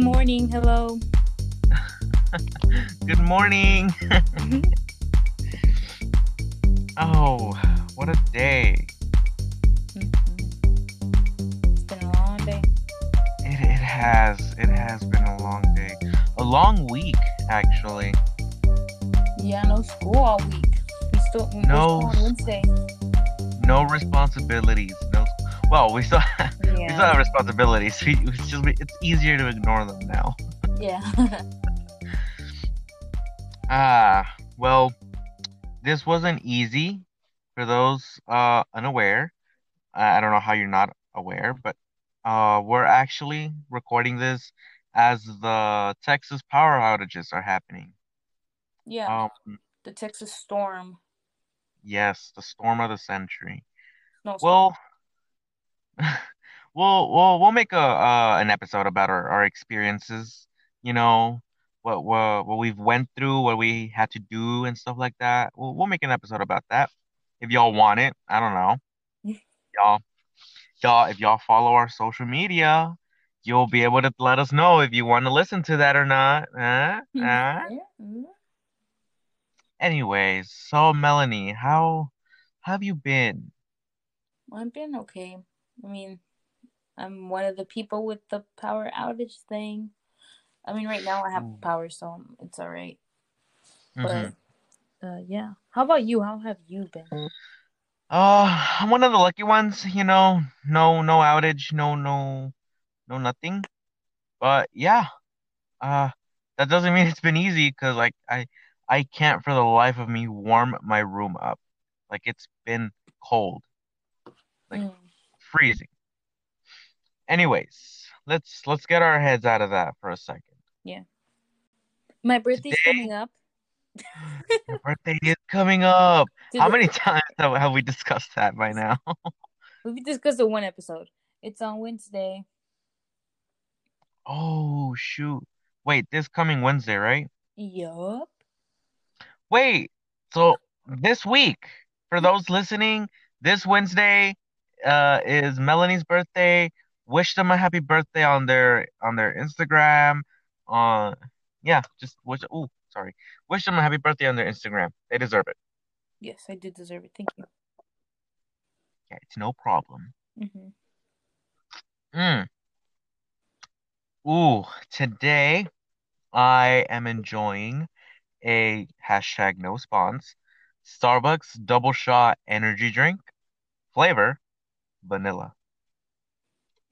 Good morning. Hello. Good morning. oh, what a day. Mm-hmm. It's been a long day. It, it has. It has been a long day. A long week, actually. Yeah, no school all week. We still we No. Wednesday. No responsibilities. No. Well, we still we still Yeah. have responsibilities. We, it's just it's easier to ignore them now. Yeah. Ah, well, this wasn't easy for those uh unaware. I I don't know how you're not aware, but uh we're actually recording this as the Texas power outages are happening. yeah. Um, the Texas storm. yes, the storm of the century. No. Well, we'll we'll we'll make a uh an episode about our, our experiences, you know, what what what we've went through, what we had to do and stuff like that. We'll we'll make an episode about that. If y'all want it, I don't know. Y'all y'all if y'all follow our social media, you'll be able to let us know if you want to listen to that or not. Uh, uh. Mhm. Anyways, so Melanie, how have you been? I've been okay. I mean, I'm one of the people with the power outage thing. I mean, right now I have Mm. power, so it's all right. But uh, yeah. How about you? How have you been? Uh, I'm one of the lucky ones, you know. No, no outage, no, no, no nothing. But yeah, uh, that doesn't mean it's been easy because like I, I can't for the life of me warm my room up. Like it's been cold, like Mm. freezing. Anyways, let's let's get our heads out of that for a second. Yeah. My birthday's Today- coming up. Your birthday is coming up. How many times have, have we discussed that by now? We've discussed it one episode. It's on Wednesday. Oh shoot. Wait, this coming Wednesday, right? Yup. Wait, so this week, for those listening, this Wednesday uh is Melanie's birthday. Wish them a happy birthday on their on their Instagram. Uh yeah, just wish oh sorry. Wish them a happy birthday on their Instagram. They deserve it. Yes, I do deserve it. Thank you. Yeah, it's no problem. hmm Mm. Ooh, today I am enjoying a hashtag no spawns Starbucks double shot energy drink flavor vanilla.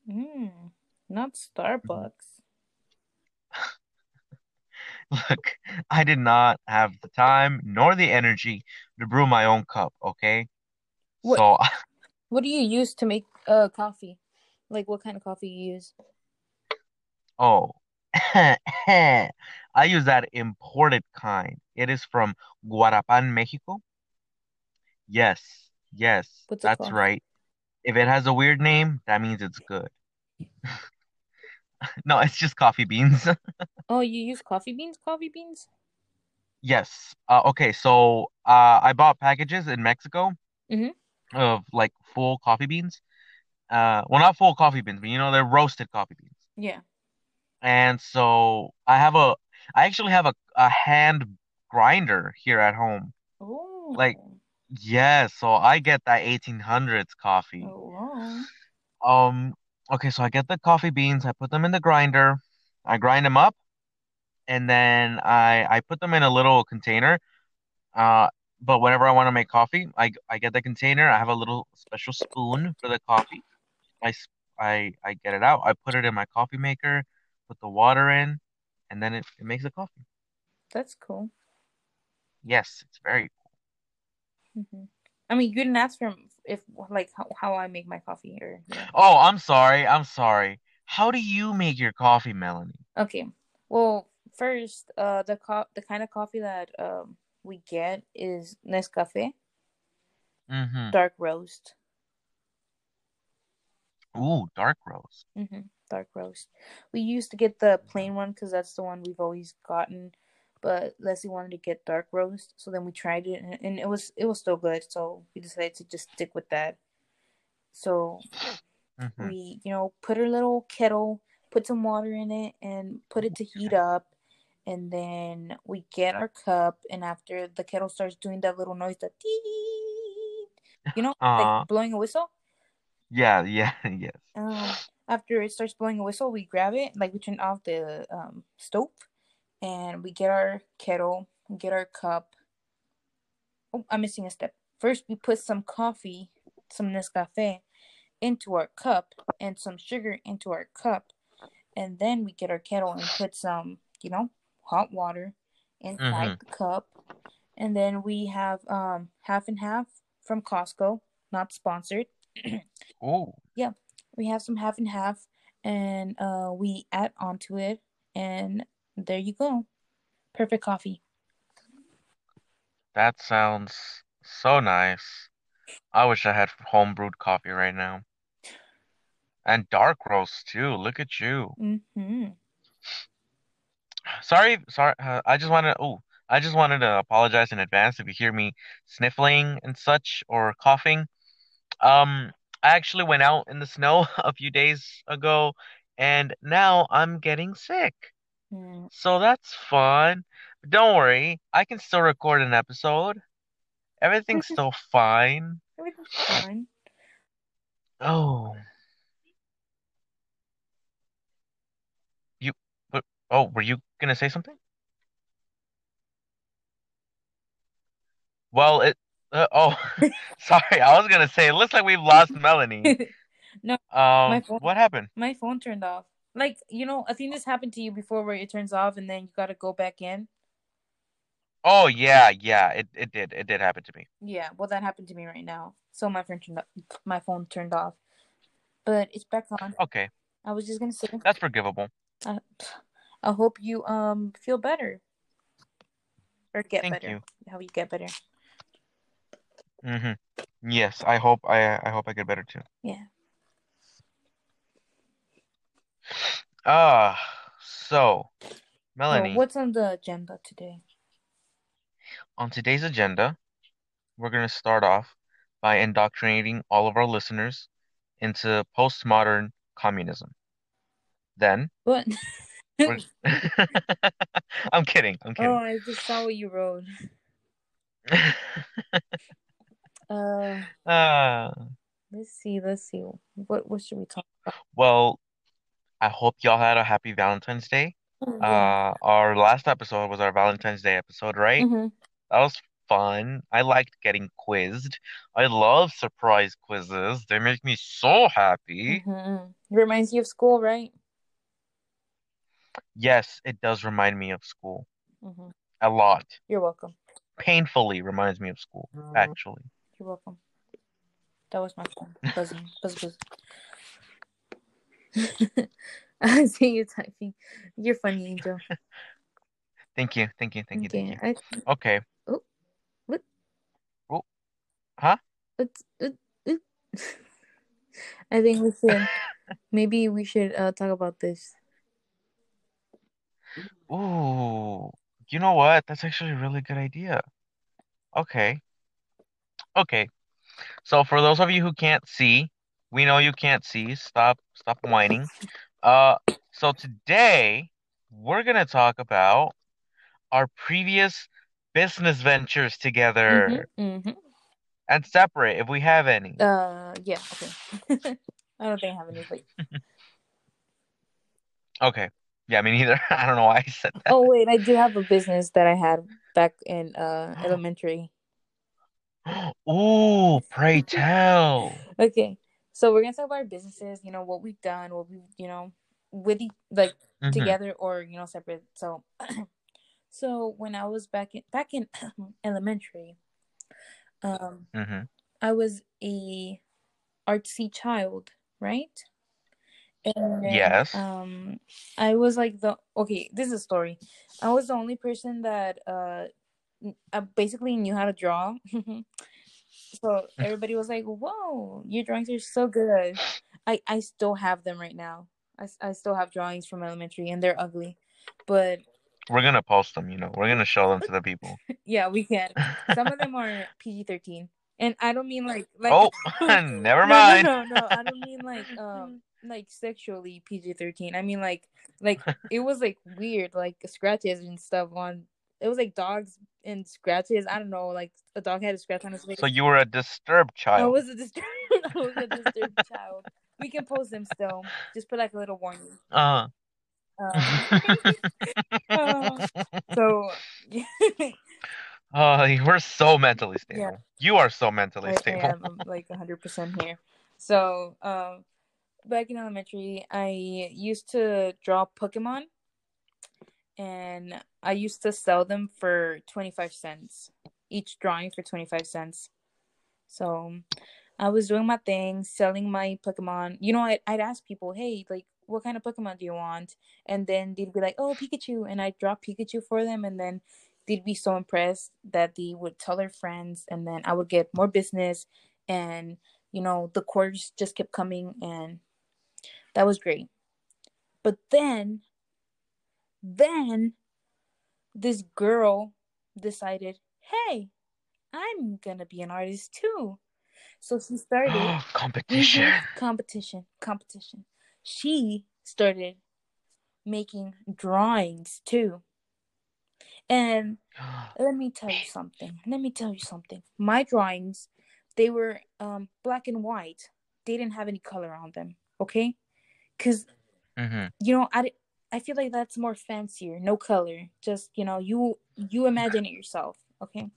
Mm, not Starbucks. Look, I did not have the time nor the energy to brew my own cup, okay? What- So, What do you use to make uh coffee? Like what kind of coffee you use? oh, I use that imported kind. It is from Guarapan, Mexico. Yes, yes, What's that's right. If it has a weird name, that means it's good. No, it's just coffee beans. Oh, you use coffee beans? Coffee beans? Yes. Uh, okay, so uh, I bought packages in Mexico Mhm. of like full coffee beans. Uh, well, not full coffee beans, but you know, they're roasted coffee beans. Yeah. And so I have a, I actually have a, a hand grinder here at home. Oh. Like- Yes, so I get that 1800s coffee. Oh, wow. Um, okay, so I get the coffee beans, I put them in the grinder, I grind them up, and then I I put them in a little container. Uh, but whenever I want to make coffee, I I get the container, I have a little special spoon for the coffee. I I I get it out, I put it in my coffee maker, put the water in, and then it, it makes the coffee. That's cool. Yes, it's very hmm I mean, you didn't ask for if like how, how I make my coffee or yeah. Oh, I'm sorry, I'm sorry. How do you make your coffee, Melanie? Okay. Well, first, uh, the co- the kind of coffee that um we get is Nescafe Mm-hmm. dark roast. Ooh, dark roast. Mm-hmm. Dark roast. We used to get the plain one because that's the one we've always gotten, but Leslie wanted to get dark roast, so then we tried it and, and it was it was still good. So we decided to just stick with that. So Mhm. we, you know, put a little kettle put some water in it, and put it to heat up. And then we get our cup, and after the kettle starts doing that little noise, that te, you know, like blowing a whistle. yeah, yeah, yes. Um, after it starts blowing a whistle, we grab it, like we turn off the um, stove, and we get our kettle, get our cup. Oh, I'm missing a step. First, we put some coffee, some Nescafe, into our cup, and some sugar into our cup, and then we get our kettle and put some, you know, hot water inside the cup, and then we have um half and half from Costco, not sponsored. oh. Yeah. we have some half and half and uh we add onto it and there you go perfect coffee that sounds so nice. I wish I had home brewed coffee right now. And dark roast too. Look at you. mm-hmm. Sorry, sorry. Uh, I just wanted. Oh, I just wanted to apologize in advance if you hear me sniffling and such or coughing. Um, I actually went out in the snow a few days ago, and now I'm getting sick. Mm, So that's fun. But don't worry, I can still record an episode. Everything's still fine. everything's fine Oh, you. But, oh, were you gonna say something? Well, it. Uh, oh, sorry. I was gonna say it looks like we've lost Melanie. no my Um, phone what happened? my phone turned off like you know i think this happened to you before where it turns off and then you gotta go back in Oh yeah, yeah. It it did. It did happen to me. yeah well that happened to me right now so my phone turned off my phone turned off but it's back on Okay, i was just gonna say that's forgivable. i, I hope you um feel better or get Thank better you. how you get better mm-hmm Yes, I hope I I hope I get better too. yeah Ah, so Melanie, what's on the agenda today on today's agenda, we're gonna start off by indoctrinating all of our listeners into postmodern communism. Then what we're I'm kidding. I'm kidding. Oh. I just saw what you wrote. Uh, Uh, let's see, let's see. What what should we talk about? well, I hope y'all had a happy Valentine's Day. Yeah. Uh, our last episode was our Valentine's Day episode, right? Mm-hmm. That was fun. I liked getting quizzed. I love surprise quizzes. They make me so happy. Mm-hmm. Reminds you of school, right? Yes, it does remind me of school Mm-hmm. a lot. You're welcome. Painfully reminds me of school, actually. You're welcome. That was my phone. Buzzing. Buzz buzz. I see you typing. You're funny, Angel. Thank you, thank you, thank you, thank Okay. you. I, Okay. what? Oh, huh? What? what- what? I think we should. Maybe we should uh, talk about this. Ooh, you know what? That's actually a really good idea. Okay. Okay. So for those of you who can't see, we know you can't see. Stop, stop whining. Uh, so today we're gonna talk about our previous business ventures together Mm-hmm. and separate if we have any. Uh, yeah. Okay. I don't think I have any. But... Okay. Yeah, me neither. I don't know why I said that. Oh wait, I do have a business that I had back in uh elementary. Ooh, pray tell. Okay, so we're gonna talk about our businesses. You know what we've done, what we, you know, with like Mhm. together or you know separate. So, so when I was back in back in elementary, um, Mhm. I was a artsy child, right? And Yes. um, I was like the okay. This is a story. I was the only person that uh, n- uh basically knew how to draw. so everybody was like, "Whoa, your drawings are so good." I I still have them right now. I I still have drawings from elementary, and they're ugly, but We're gonna post them, you know. We're gonna show them to the people. yeah, we can. Some of them are PG thirteen, and I don't mean like like. Oh, never no, mind. No, no, no. I don't mean like um like sexually PG thirteen. I mean, like, like it was like weird, like scratches and stuff on. It was like dogs and scratches. I don't know, like a dog had a scratch on his face. So you were a disturbed child. I was a disturbed. I was a disturbed child. We can post them still. Just put like a little warning. Uh. Um, uh, so. Oh, you were so mentally stable. Yeah. You are so mentally stable. I'm, like 100% here. So, um, back in elementary, I used to draw Pokemon and I used to sell them for 25 cents. Each drawing for 25 cents. So, I was doing my thing, selling my Pokemon. You know, I'd, I'd ask people, hey, like, what kind of Pokemon do you want? And then they'd be like, oh, Pikachu. And I'd draw Pikachu for them. And then they'd be so impressed that they would tell their friends. And then I would get more business. And, you know, the quarters just kept coming. And that was great. But then, then this girl decided, hey, I'm going to be an artist too. So she started Competition. Mhm. competition, competition. She started making drawings too. And let me tell you something. Let me tell you something. My drawings, they were um black and white. They didn't have any color on them. Okay, because hmm you know I I feel like that's more fancier. No color. Just you know you you imagine it yourself. Okay.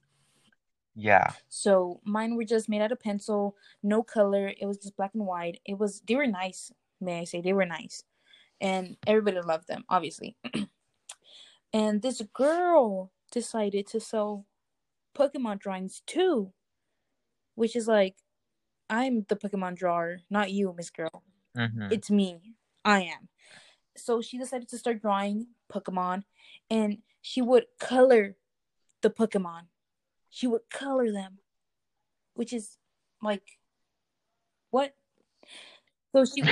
Yeah. So mine were just made out of pencil, no color. It was just black and white. It was they were nice, may I say. They were nice. And everybody loved them, obviously. and this girl decided to sell Pokemon drawings too. Which is like I'm the Pokemon drawer, not you, Miss Girl. hmm It's me. I am. So she decided to start drawing Pokemon and she would color the Pokemon. She would color them, which is like what? So she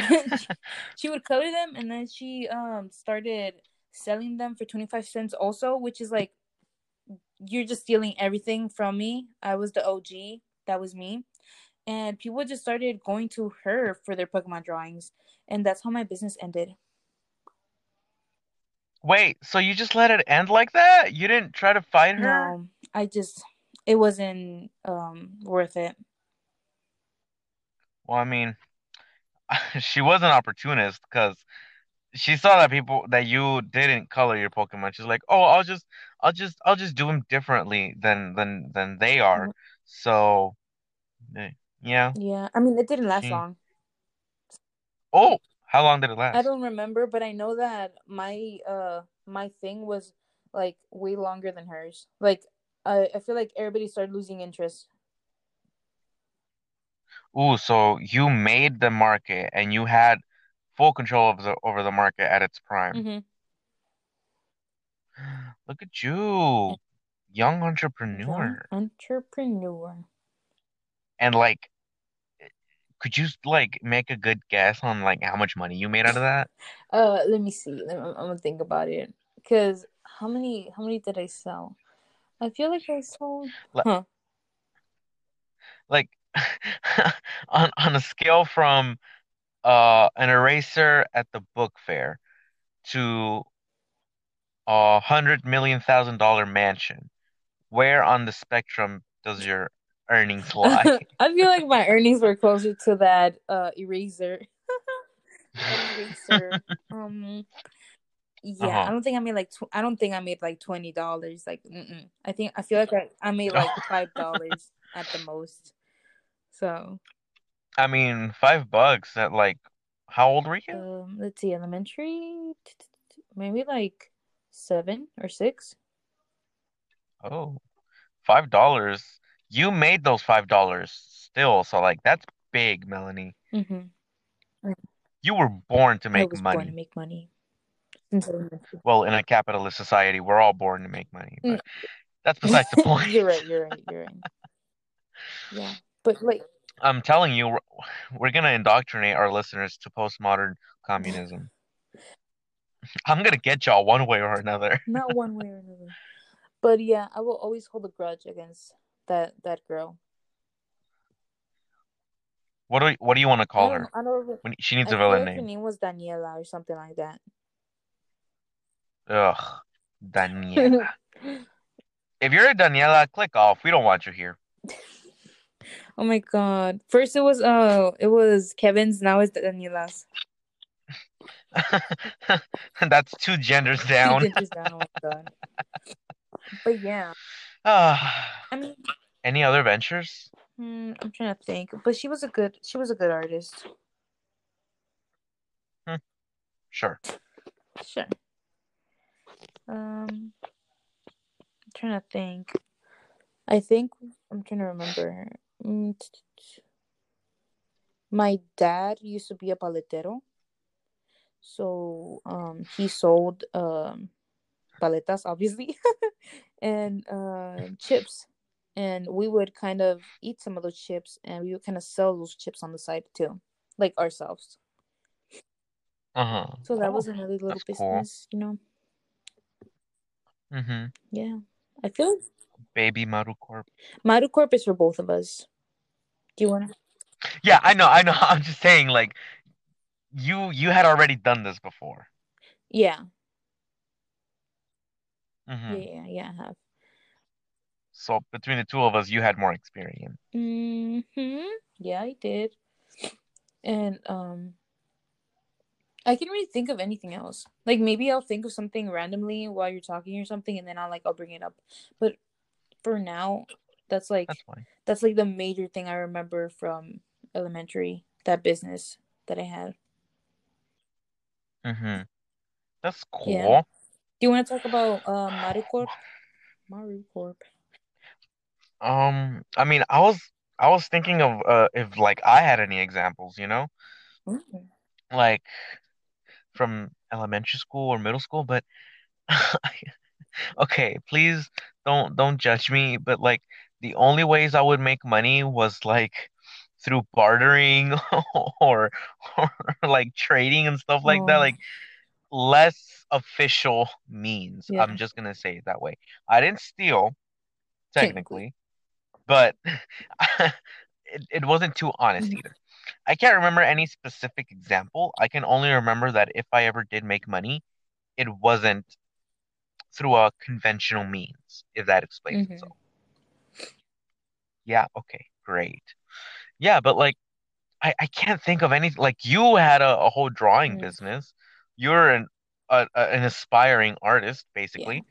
she would color them and then she um started selling them for 25 cents also, which is like you're just stealing everything from me. I was the OG. That was me. And people just started going to her for their Pokemon drawings. And that's how my business ended. Wait, so you just let it end like that? You didn't try to fight her? No, I just it wasn't um worth it. Well, I mean, she was an opportunist because she saw that people that you didn't color your Pokemon. She's like, "Oh, I'll just, I'll just, I'll just do them differently than than than they are." So, eh, yeah. Yeah, I mean it didn't last She- long. Oh, how long did it last? I don't remember, but I know that my uh my thing was like way longer than hers. Like I I feel like everybody started losing interest. Ooh, so you made the market and you had full control of the over the market at its prime. Mm-hmm. Look at you, young Young entrepreneur. entrepreneur. And like, could you like make a good guess on like how much money you made out of that? Uh, let me see. Me, I'm gonna think about it. Cause how many how many did I sell? I feel like I sold. Le- Huh. Like, on on a scale from uh an eraser at the book fair to a hundred million thousand dollar mansion, where on the spectrum does your earnings lie? I feel like my earnings were closer to that uh eraser. Eraser. Um. Yeah, Uh-huh. I don't think I made like tw- I don't think I made like twenty dollars. Like, mm-mm. I think I feel like I, I made like five dollars at the most. So, I mean, five bucks at like, how old were you? um, let's see, elementary, maybe like seven or six. Oh, five dollars. You made those five dollars still, so like that's big, Melanie. Mm-hmm. You were born to make was born to money. make money. Well, in a capitalist society, we're all born to make money, Mm. but that's besides the point. you're right. You're right. You're right. Yeah, but like, I'm telling you, we're, we're gonna indoctrinate our listeners to postmodern communism. I'm gonna get y'all one way or another. not one way or another. But yeah, I will always hold a grudge against that that girl. What do what do you want to call her? I don't she needs I a villain like her name. name was Daniela or something like that. Ugh, Daniela. If you're a Daniela, click off. We don't want you here. oh my god. First it was uh it was Kevin's, now it's Daniela's. That's two genders down. Two genders down, oh my god. But yeah. Ah, I mean any other ventures? hmm, I'm trying to think. But she was a good she was a good artist. Sure. Sure. Um I'm trying to think. I think I'm trying to remember. Mm, My dad used to be a paletero. So um he sold um paletas obviously and uh chips. And we would kind of eat some of those chips and we would kind of sell those chips on the side too. Like ourselves. Uh-huh. So that Oh, was another little that's cool. business, you know. Mm-hmm. Yeah. I feel Baby Maru Corp. Marucorp is for both of us. Do you wanna Yeah, I know, I know. I'm just saying, like, you you had already done this before. Yeah. Hmm Yeah, yeah, yeah, I have. So between the two of us, you had more experience. hmm Yeah, I did. And um I can't really think of anything else. Like maybe I'll think of something randomly while you're talking or something and then I'll like I'll bring it up. But for now, that's like That's that's like the major thing I remember from elementary, that business that I had. Mm-hmm. That's cool. Yeah. Do you want to talk about uh Marucorp? Marucorp. Um, I mean, I was I was thinking of uh if like I had any examples, you know, Mm. like from elementary school or middle school, but okay, please don't don't judge me, but like the only ways I would make money was like through bartering or or like trading and stuff like that, Oh, like less official means. yeah. I'm just gonna say it that way. I didn't steal Technically. but it, it wasn't too honest Mhm. either. I can't remember any specific example. I can only remember that if I ever did make money, it wasn't through a conventional means, if that explains Mhm. itself. Yeah, okay, great. Yeah, but like I, I can't think of any like you had a, a whole drawing Mm. business. You're an a, a, an aspiring artist, Yeah. basically.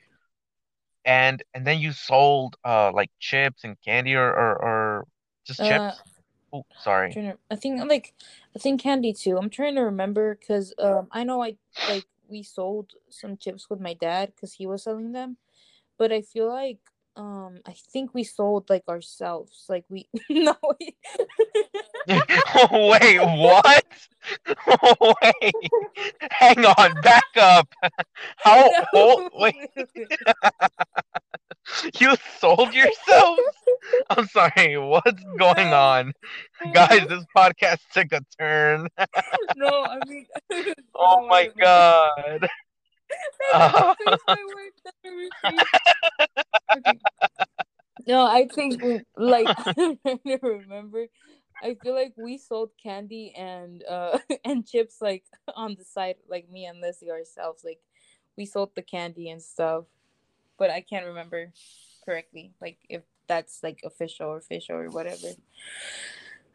And and then you sold uh like chips and candy or or, or just Uh, chips? Oh, sorry. to, I think like I think candy too. I'm trying to remember because um I know I like we sold some chips with my dad because he was selling them, but I feel like um I think we sold like ourselves. Like we no wait. Wait, what? Wait, hang on, back up. How old? Wait, you sold yourselves? I'm sorry, what's going on? Guys, this podcast took a turn. no, I mean Oh my god. Let me face my wife. Let me face- Okay. No, I think like to remember. I feel like we sold candy and uh and chips like on the side, like me and Leslie ourselves. Like we sold the candy and stuff, but I can't remember correctly. Like if that's like official or official or whatever.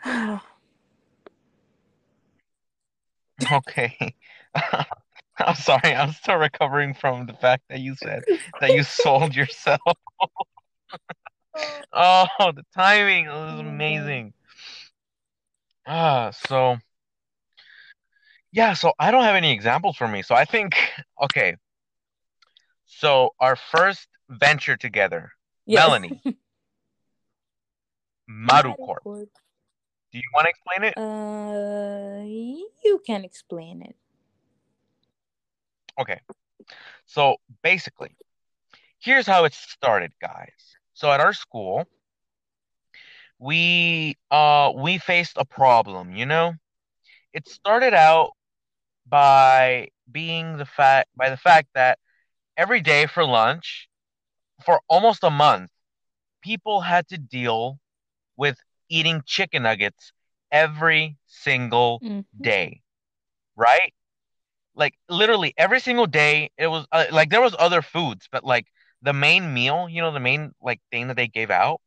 Okay. I'm sorry, I'm still recovering from the fact that you said that you sold yourself. Oh, the timing Oh was God. amazing. Ah, so yeah, so I don't have any examples for me. So I think, okay, so our first venture together, Yes. Melanie, Maru Corp. Marucorp. Do you want to explain it? Uh, you can explain it. Okay. So basically, here's how it started, guys. So at our school, we uh we faced a problem, you know? It started out by being the fact by the fact that every day for lunch, for almost a month, people had to deal with eating chicken nuggets every single Mhm. day, right? Like literally every single day. It was uh, like there was other foods, but like the main meal, you know, the main like thing that they gave out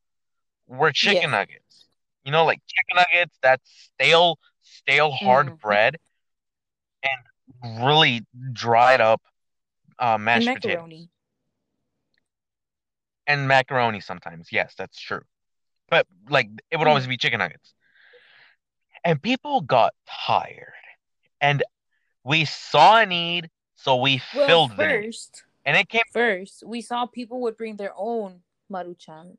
were chicken Yes. nuggets. You know, like chicken nuggets, that stale, stale hard Mhm. bread, and really dried up uh, And mashed macaroni. potatoes and macaroni sometimes. Yes, that's true. But like it would always Mhm. be chicken nuggets. And people got tired. And we saw a need, so we Well, filled first, And it came first we saw people would bring their own maruchan.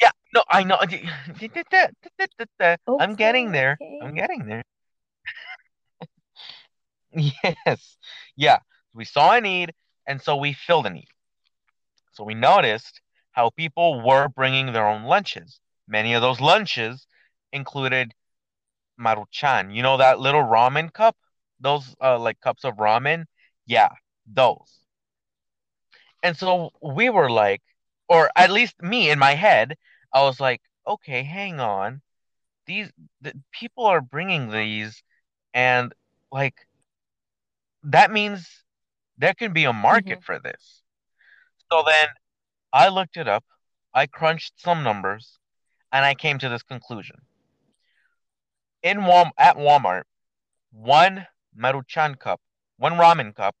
Yeah, no, I know. I'm getting Okay, there. I'm getting there. Yes. Yeah. We saw a need, and so we filled a need. So we noticed how people were bringing their own lunches. Many of those lunches included maruchan. You know that little ramen cup? Those uh like cups of ramen? Yeah, those. And so we were like, or at least me in my head, I was like, okay, hang on. These the, people are bringing these, and like that means there can be a market Mhm. for this. So then I looked it up, I crunched some numbers, and I came to this conclusion. In Wal at Walmart, one Maruchan cup, one ramen cup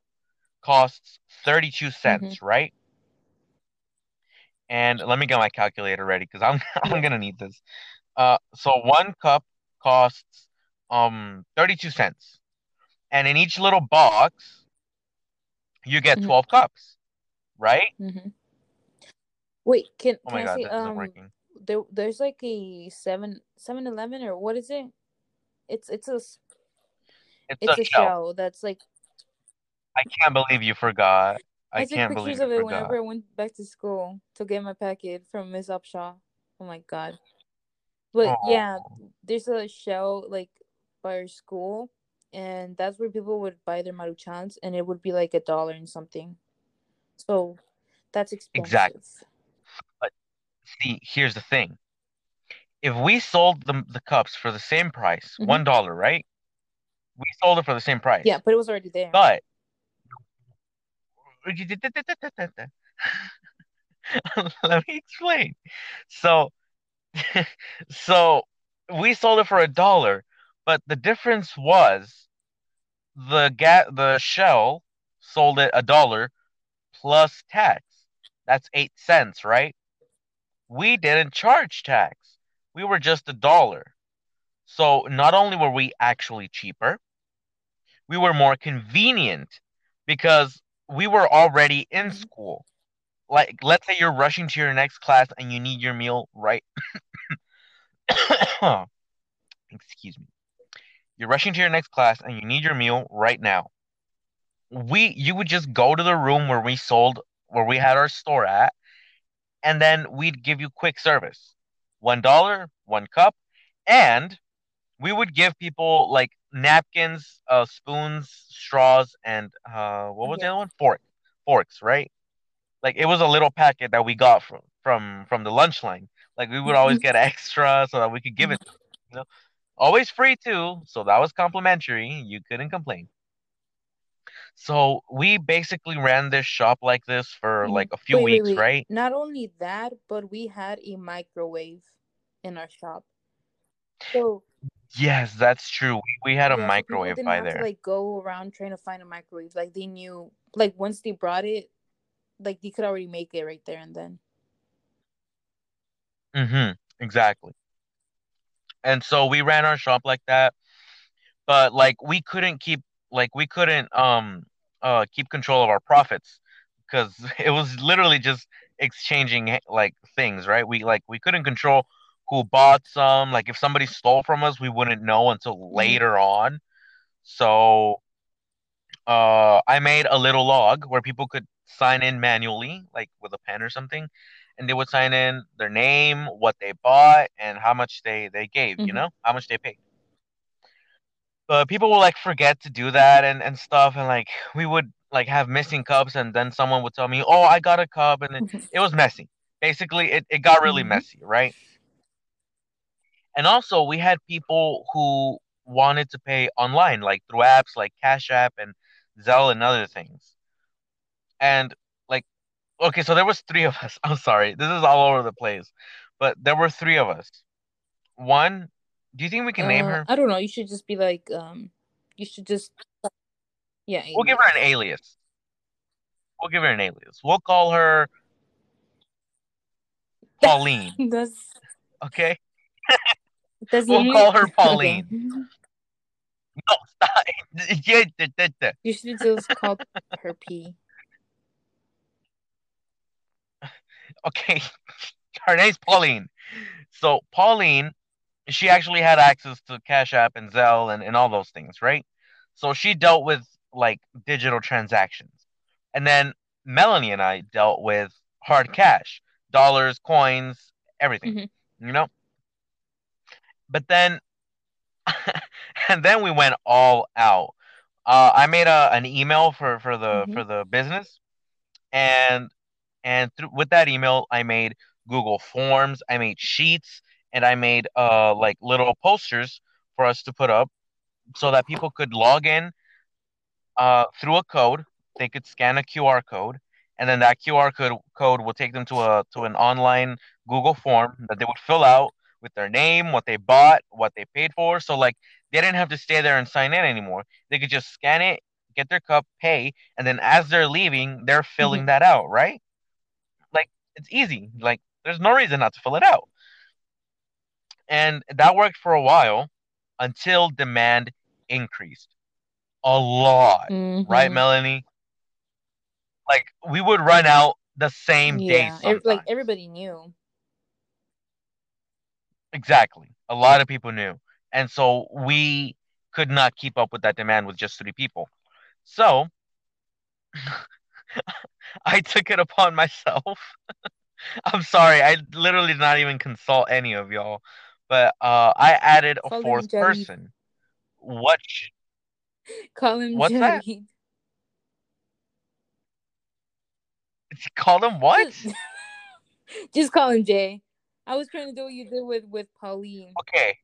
costs 32 cents, right? And let me get my calculator ready because I'm I'm gonna need this. Uh, so one cup costs um 32 cents, and in each little box you get Mhm. 12 cups, right? hmm Wait, can Oh can my I God, say isn't um working. there there's like a seven seven eleven or what is it? It's it's a It's it's a a shell. shell that's like I can't believe you forgot. I I took can't pictures of it whenever. I went back to school to get my packet from Miss Upshaw. Oh my god. But yeah, Oh, there's a shell like by our school and that's where people would buy their maruchans and it would be like a dollar and something. So that's expensive. exactly. But see, here's the thing. If we sold the the cups for the same price, Mhm. one dollar, right? We sold it for the same price. Yeah, but it was already there. But let me explain. So, so we sold it for a dollar, but the difference was the ga the shell sold it a dollar plus tax. That's eight cents, right? We didn't charge tax. We were just a dollar. So not only were we actually cheaper, we were more convenient because we were already in Mhm. school. Like, let's say you're rushing to your next class and you need your meal right. Excuse me. You're rushing to your next class and you need your meal right now. We, you would just go to the room where we sold, where we had our store at, and then we'd give you quick service. One dollar, one cup, and we would give people like napkins, uh, spoons, straws, and uh, what was the other one? Fork, forks, right? Like it was a little packet that we got from from from the lunch line. Like we would always get extra so that we could give it. You know, always free too, so that was complimentary. You couldn't complain. So we basically ran this shop like this for Mhm. like a few Wait, wait, weeks, wait. right? Not only that, but we had a microwave in our shop. So Yes, that's true. We, we had a yeah, microwave by have to there. like go around trying to find a microwave. Like they knew like once they brought it, like they could already make it right there and then. Mm-hmm. Exactly. And so we ran our shop like that, but like we couldn't keep like we couldn't um uh keep control of our profits because it was literally just exchanging like things, right? We like we couldn't control who bought some. Like if somebody stole from us, we wouldn't know until Mhm. later on. So uh I made a little log where people could sign in manually, like with a pen or something, and they would sign in their name, what they bought, and how much they they gave, you Mhm. know, how much they paid. But people will like forget to do that and and stuff, and like we would like have missing cups, and then someone would tell me, "Oh, I got a cup," and it, it was messy. Basically, it, it got really Mhm. messy, right? And also, we had people who wanted to pay online, like through apps like Cash App and Zelle and other things. And like, okay, so there was three of us. I'm sorry, this is all over the place, but there were three of us. One, do you think we can name Uh, her? I don't know. You should just be like, um, you should just, yeah. We'll give her an alias. We'll give her an alias. We'll call her Pauline. That's Okay. that's We'll literally- call her Okay. Pauline. No, stop. You should just call her P. Okay. Her name's Pauline. So Pauline, she actually had access to Cash App and Zelle and, and all those things, right? So she dealt with like digital transactions. And then Melanie and I dealt with hard cash, dollars, coins, everything. Mhm. You know? But then and then we went all out. Uh, I made a an email for for the Mhm. for the business, and and through, with that email, I made Google Forms, I made sheets, and I made uh like little posters for us to put up so that people could log in uh through a code. They could scan a QR code, and then that QR code code will take them to a to an online Google form that they would fill out with their name, what they bought, what they paid for. So like they didn't have to stay there and sign in anymore. They could just scan it, get their cup, pay, and then as they're leaving, they're filling that out, right? Like it's easy. Like there's no reason not to fill it out. And that worked for a while until demand increased a lot, right, Mhm. Melanie? Like we would run out the same day Yeah, like everybody knew. Exactly. A lot of people knew. And so we could not keep up with that demand with just three people. So I took it upon myself. I'm sorry, I literally did not even consult any of y'all. But uh, I added a Call fourth person. What? sh- Call him What's that? Call him what? Just call him Jay. I was trying to do what you did with with Pauline. Okay.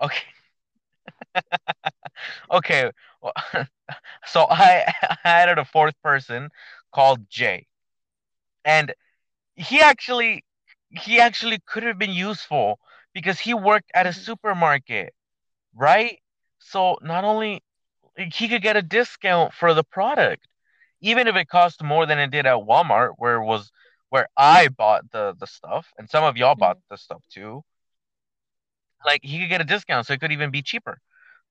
Okay. okay. Well, so I I added a fourth person called Jay. And he actually he actually could have been useful because he worked at a Mhm. supermarket, right? So not only he could get a discount for the product, even if it cost more than it did at Walmart, where it was where I bought the the stuff, and some of y'all bought the stuff too. Like he could get a discount, so it could even be cheaper.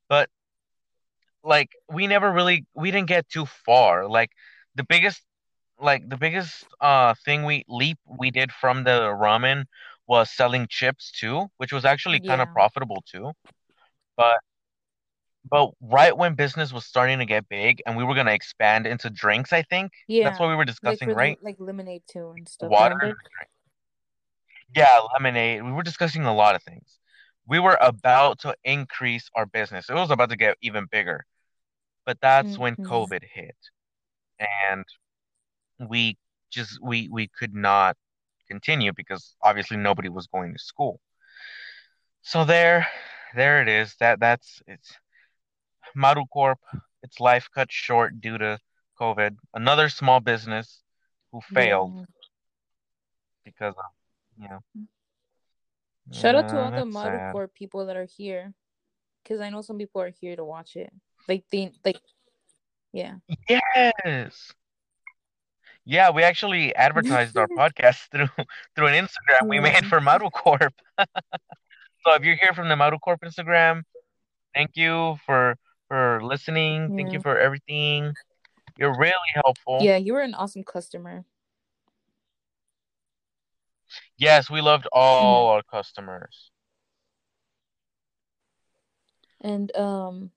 But like we never really we didn't get too far. Like the biggest like the biggest uh thing we leap we did from the ramen was selling chips too, which was actually kind of Yeah. profitable too. But but right when business was starting to get big and we were gonna expand into drinks, I think Yeah. that's what we were Like discussing, the, right? like lemonade too and stuff. Water. remember? Yeah, lemonade. We were discussing a lot of things. We were about to increase our business. It was about to get even bigger. But that's when Mhm. COVID hit. And we just we we could not continue because obviously nobody was going to school. So there there it is. That that's it's Maru Corp. Its life cut short due to COVID. Another small business who failed Yeah. because of you know. Shout out to all the that's sad. Marucorp people that are here, because I know some people are here to watch it. Like they like, yeah. Yes. Yeah, we actually advertised our podcast through through an Instagram we made for Maru Corp. so if you're here from the Maru Corp Instagram, thank you for for listening. Thank you for everything. You're really helpful. Yeah, you were an awesome customer. Yes, we loved all our customers. And um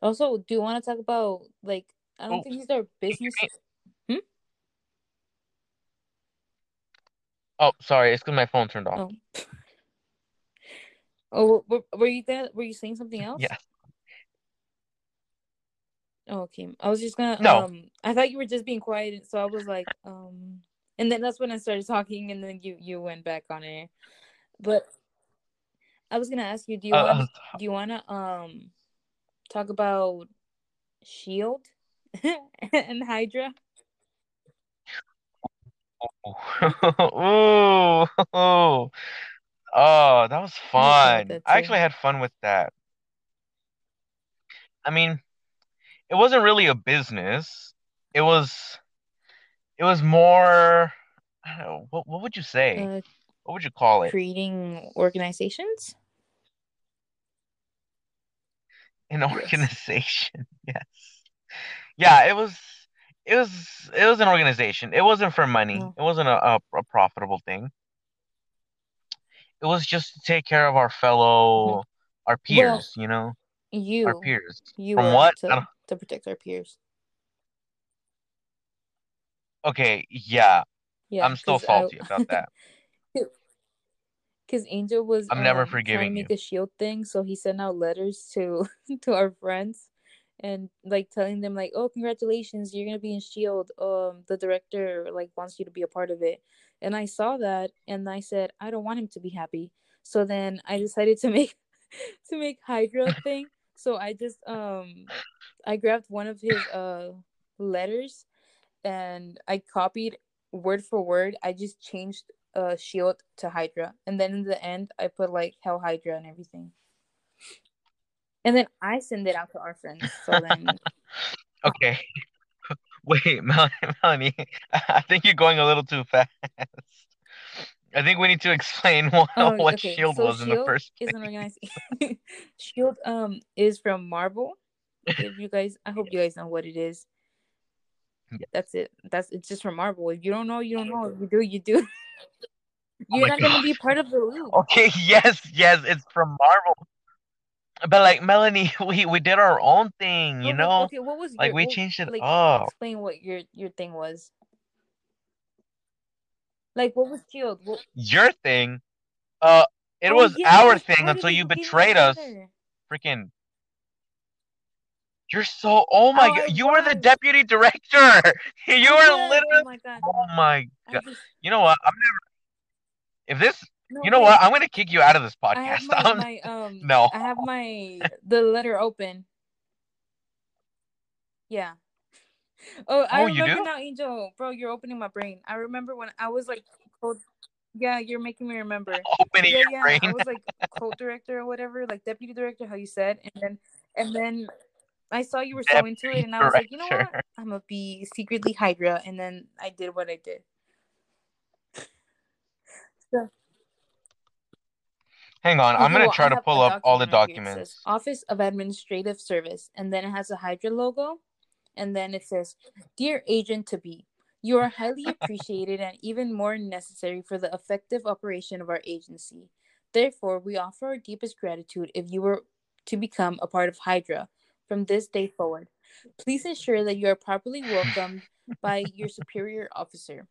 also, do you want to talk about like I don't Oh, think these are business. Oh, sorry, it's because my phone turned off. Oh. Oh, were, were you there? Were you saying something else? Yeah. Oh, okay. I was just gonna. No. Um, I thought you were just being quiet, so I was like, um, and then that's when I started talking, and then you you went back on it. But I was gonna ask you, do you Uh, want uh, do you wanna um talk about Shield and Hydra? oh, oh, oh, that was fun that I actually had fun with that. I mean, it wasn't really a business. It was it was more I don't know, what what would you say? Uh, What would you call it? creating organizations. An organization. Yes. Yeah, it was it was it was an organization. It wasn't for money. No. It wasn't a, a, a profitable thing. It was just to take care of our fellow our peers, you know? You our peers. you From what? out I don't- to protect our peers. Okay, yeah. Yeah, I'm still 'cause I- about that. Because Angel was I'm never um, trying to forgiving make you. a shield thing, so he sent out letters to to our friends and like telling them like, "Oh, congratulations, you're gonna be in Shield. Um, the director like wants you to be a part of it." And I saw that, and I said, "I don't want him to be happy." So then I decided to make to make Hydra thing. So I just um I grabbed one of his uh letters and I copied word for word. I just changed uh shield to Hydra, and then in the end, I put like Hail Hydra and everything. And then I send it out to our friends. So then, Okay. Wait, Mel- Melanie, I think you're going a little too fast. I think we need to explain what, oh, what okay. Shield so was in the first is place. an organization. Shield um is from Marvel. If you guys, I hope you guys know what it is. Yeah. That's it. That's it's just from Marvel. If you don't know, you don't know. If you do, you do. Oh You're my not gonna be part of the loop. Okay, yes, yes, it's from Marvel. But like Melanie, we we did our own thing, you Okay, know? Okay, what was Like your we what- changed it like up. explain what your your thing was. Like what was Shield? What, Your thing, uh, it Oh, was yeah, our thing until you gave me a betrayed us. Freaking. You're so. Oh my Oh, God, you were the deputy director. You were was. literally. Oh my god. Oh my God. just You know what? I'm never. If this, no, you know wait, what? I'm gonna kick you out of this I have podcast. my, my um No. I have my the letter open. Yeah. Oh, I Oh, remember now, Angel. Bro, you're opening my brain. I remember when I was like code Yeah, you're making me remember. Opening yeah, your yeah. brain. I was like co-director or whatever, like deputy director, how you said, and then and then I saw you were so into it, and I was like, you know what? I'm gonna be secretly Hydra, and then I did what I did. So, Hang on, I'm gonna well, try to pull up all the document right here. It says documents. Office of Administrative Service, and then it has a Hydra logo, and then it says, "Dear Agent to be." You are highly appreciated and even more necessary for the effective operation of our agency. Therefore, we offer our deepest gratitude if you were to become a part of Hydra from this day forward. Please ensure that you are properly welcomed by your superior officer.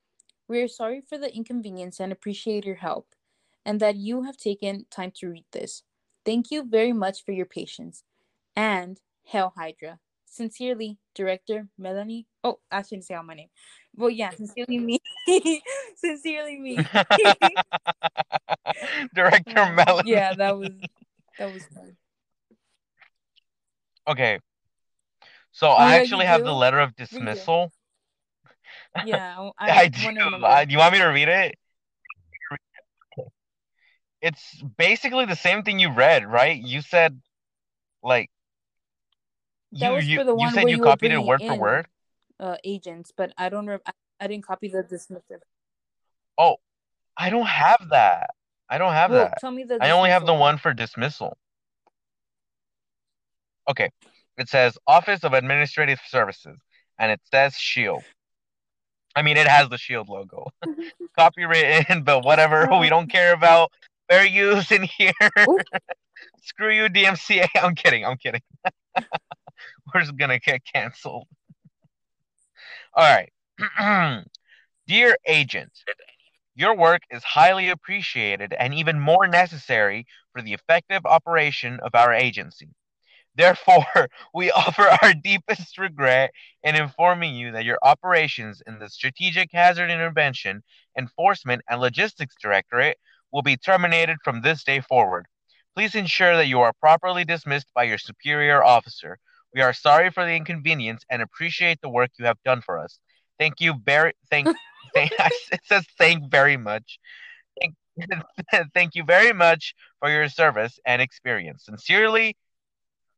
We are sorry for the inconvenience and appreciate your help, and that you have taken time to read this. Thank you very much for your patience. And Hail Hydra. Sincerely, Director Melanie. Oh, I shouldn't say out my name. Well, yeah, sincerely me. sincerely me. Director Melanie. Yeah, that was that was fun. Okay. So Oh, I yeah, actually have the letter of dismissal. Yeah, I, I, do. Uh, do you want me to read it? It's basically the same thing you read, right? You said, like, that you was for the you one said you you copied it word for word. uh, agents, but I don't. Re- I, I didn't copy the dismissive. Oh, I don't have that. I don't have Well, that. tell me the. I only have the one for dismissal. Okay. It says Office of Administrative Services, and it says Shield. I mean, it has the Shield logo. Copywritten, but whatever. We don't care about fair use in here. Screw you, DMCA. I'm kidding. I'm kidding. We're just gonna get canceled. All right. Dear agent, your work is highly appreciated and even more necessary for the effective operation of our agency. Therefore, we offer our deepest regret in informing you that your operations in the Strategic Hazard Intervention, Enforcement, and Logistics Directorate will be terminated from this day forward. Please ensure that you are properly dismissed by your superior officer. We are sorry for the inconvenience and appreciate the work you have done for us. Thank you very thank, thank it says thank very much. Thank, thank you very much for your service and experience. Sincerely,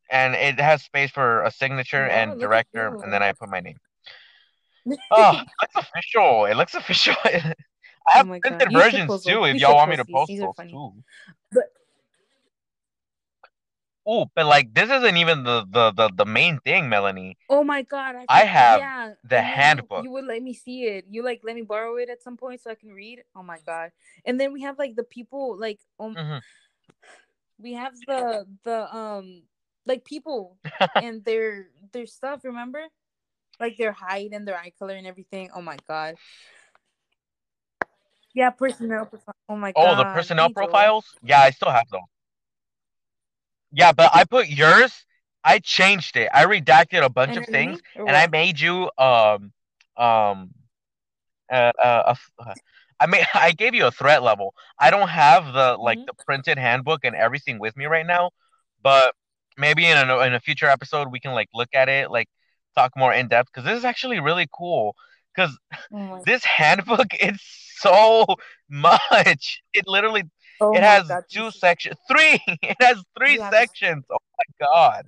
and it has space for a signature Wow, and director, you. and then I put my name. Oh, it looks official. It looks official. I have Oh printed versions too. If y'all want me to post those too. But Oh, but like this isn't even the the the, the main thing, Melanie. oh my God, I, I have yeah. the and you- handbook. You, would let me see it. You like let me borrow it at some point so I can read. Oh my God. And then we have like the people like um Mhm. we have the the um like people and their their stuff. Remember, like their height and their eye color and everything. Oh my God. Yeah, personnel. Oh my god. Oh, the personnel profiles? Yeah, I still have those. Yeah, but I put yours. I changed it. I redacted a bunch of things, and I made you um um uh, uh, uh, I made I gave you a threat level. I don't have the like Mhm. the printed handbook and everything with me right now, but maybe in a in a future episode we can like look at it, like talk more in depth because this is actually really cool. Because Oh this handbook is so much. It literally oh it has God. two sections, three. It has three this- sections. Oh my god!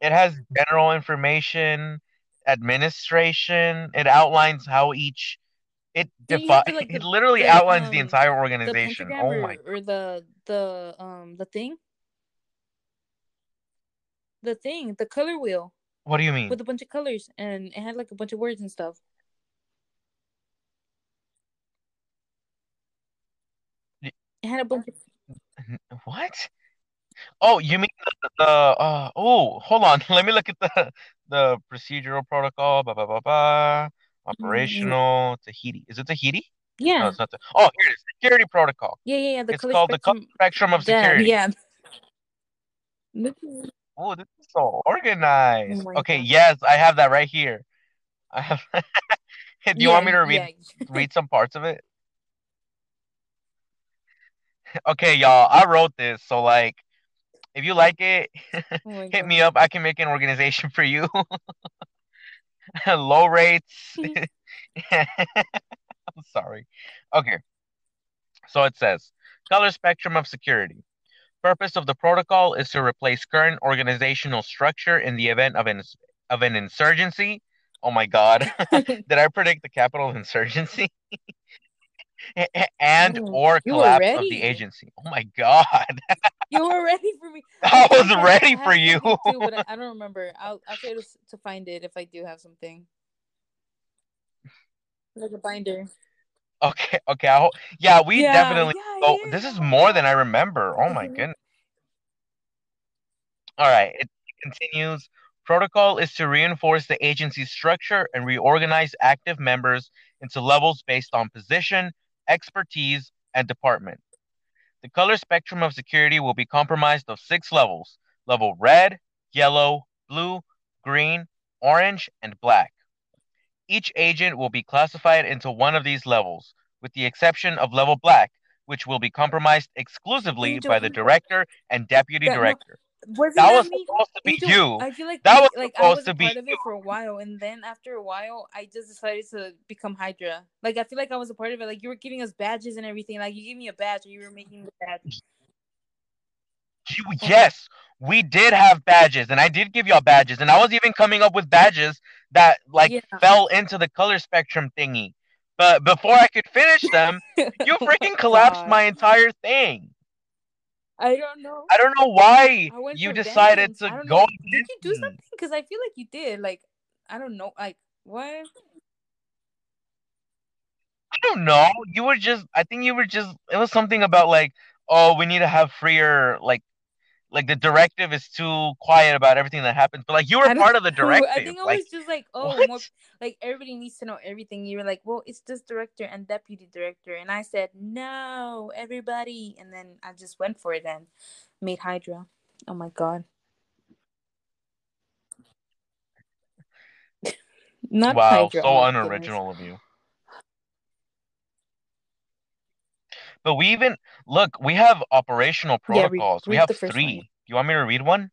It has general information, administration. It outlines how each it Then you defi- have the, like, It the- literally the, outlines the um, entire organization. pentagram Oh or, my! or the the um the thing the thing the color wheel What do you mean? with a bunch of colors and it had like a bunch of words and stuff it had a bunch of What? Oh, you mean the, the uh oh, hold on. Let me look at the the procedural protocol. Ba ba ba ba. Operational Tahiti. Is it Tahiti? No, yeah it's not. The, oh, here it is. Security protocol. yeah yeah yeah the It's called the spectrum spectrum of security. yeah Look Oh, this is so organized. Oh okay, God. yes, I have that right here. I have. Do you want me to read yeah. read some parts of it? Okay, y'all, I wrote this, so like, if you like it, oh hit me up. I can make an organization for you. Low rates. I'm sorry. Okay. So it says color spectrum of security. Purpose of the protocol is to replace current organizational structure in the event of an of an insurgency. Oh my god. Did I predict the Capitol insurgency? And Ooh, or collapse of the agency. Oh my god. you were ready for me I was have- ready I for you. Too, but I, I don't remember I'll I'll try to to find it if I do have something like a binder Okay, okay. I ho- yeah, we Yeah, definitely yeah, Oh, yeah, this is oh more than I remember. Oh my goodness. All right, it continues. Protocol is to reinforce the agency's structure and reorganize active members into levels based on position, expertise, and department. The color spectrum of security will be comprised of six levels level red, yellow, blue, green, orange, and black. Each agent will be classified into one of these levels, with the exception of level black, which will be compromised exclusively by the director and deputy director. Wasn't That that, was me? supposed to be you. I feel like That was like I was to a be part of it for a while, and then after a while, I just decided to become Hydra. Like I feel like I was a part of it. Like you were giving us badges and everything. Like you gave me a badge, or you were making the badge. You, yes, we did have badges, and I did give y'all badges, and I was even coming up with badges that like Yeah. fell into the color spectrum thingy. But before I could finish them, you freaking collapsed God. my entire thing. I don't know. I don't know why you decided vengeance. To go. know. Did you do something? Because I feel like you did. Like I don't know. Like what? I don't know. You were just. I think you were just. It was something about like, oh, we need to have freer like like the directive is too quiet about everything that happens. But like you were part of the directive. I think it like, was just like, oh, more, like everybody needs to know everything. You were like, well, it's just director and deputy director, and I said no, everybody, and then I just went for it and made Hydra. Oh my god. Not wow, Hydra. so unoriginal goodness. of you. But we even look, we have operational Yeah, read- protocols. we have first one, three. You want me to read one?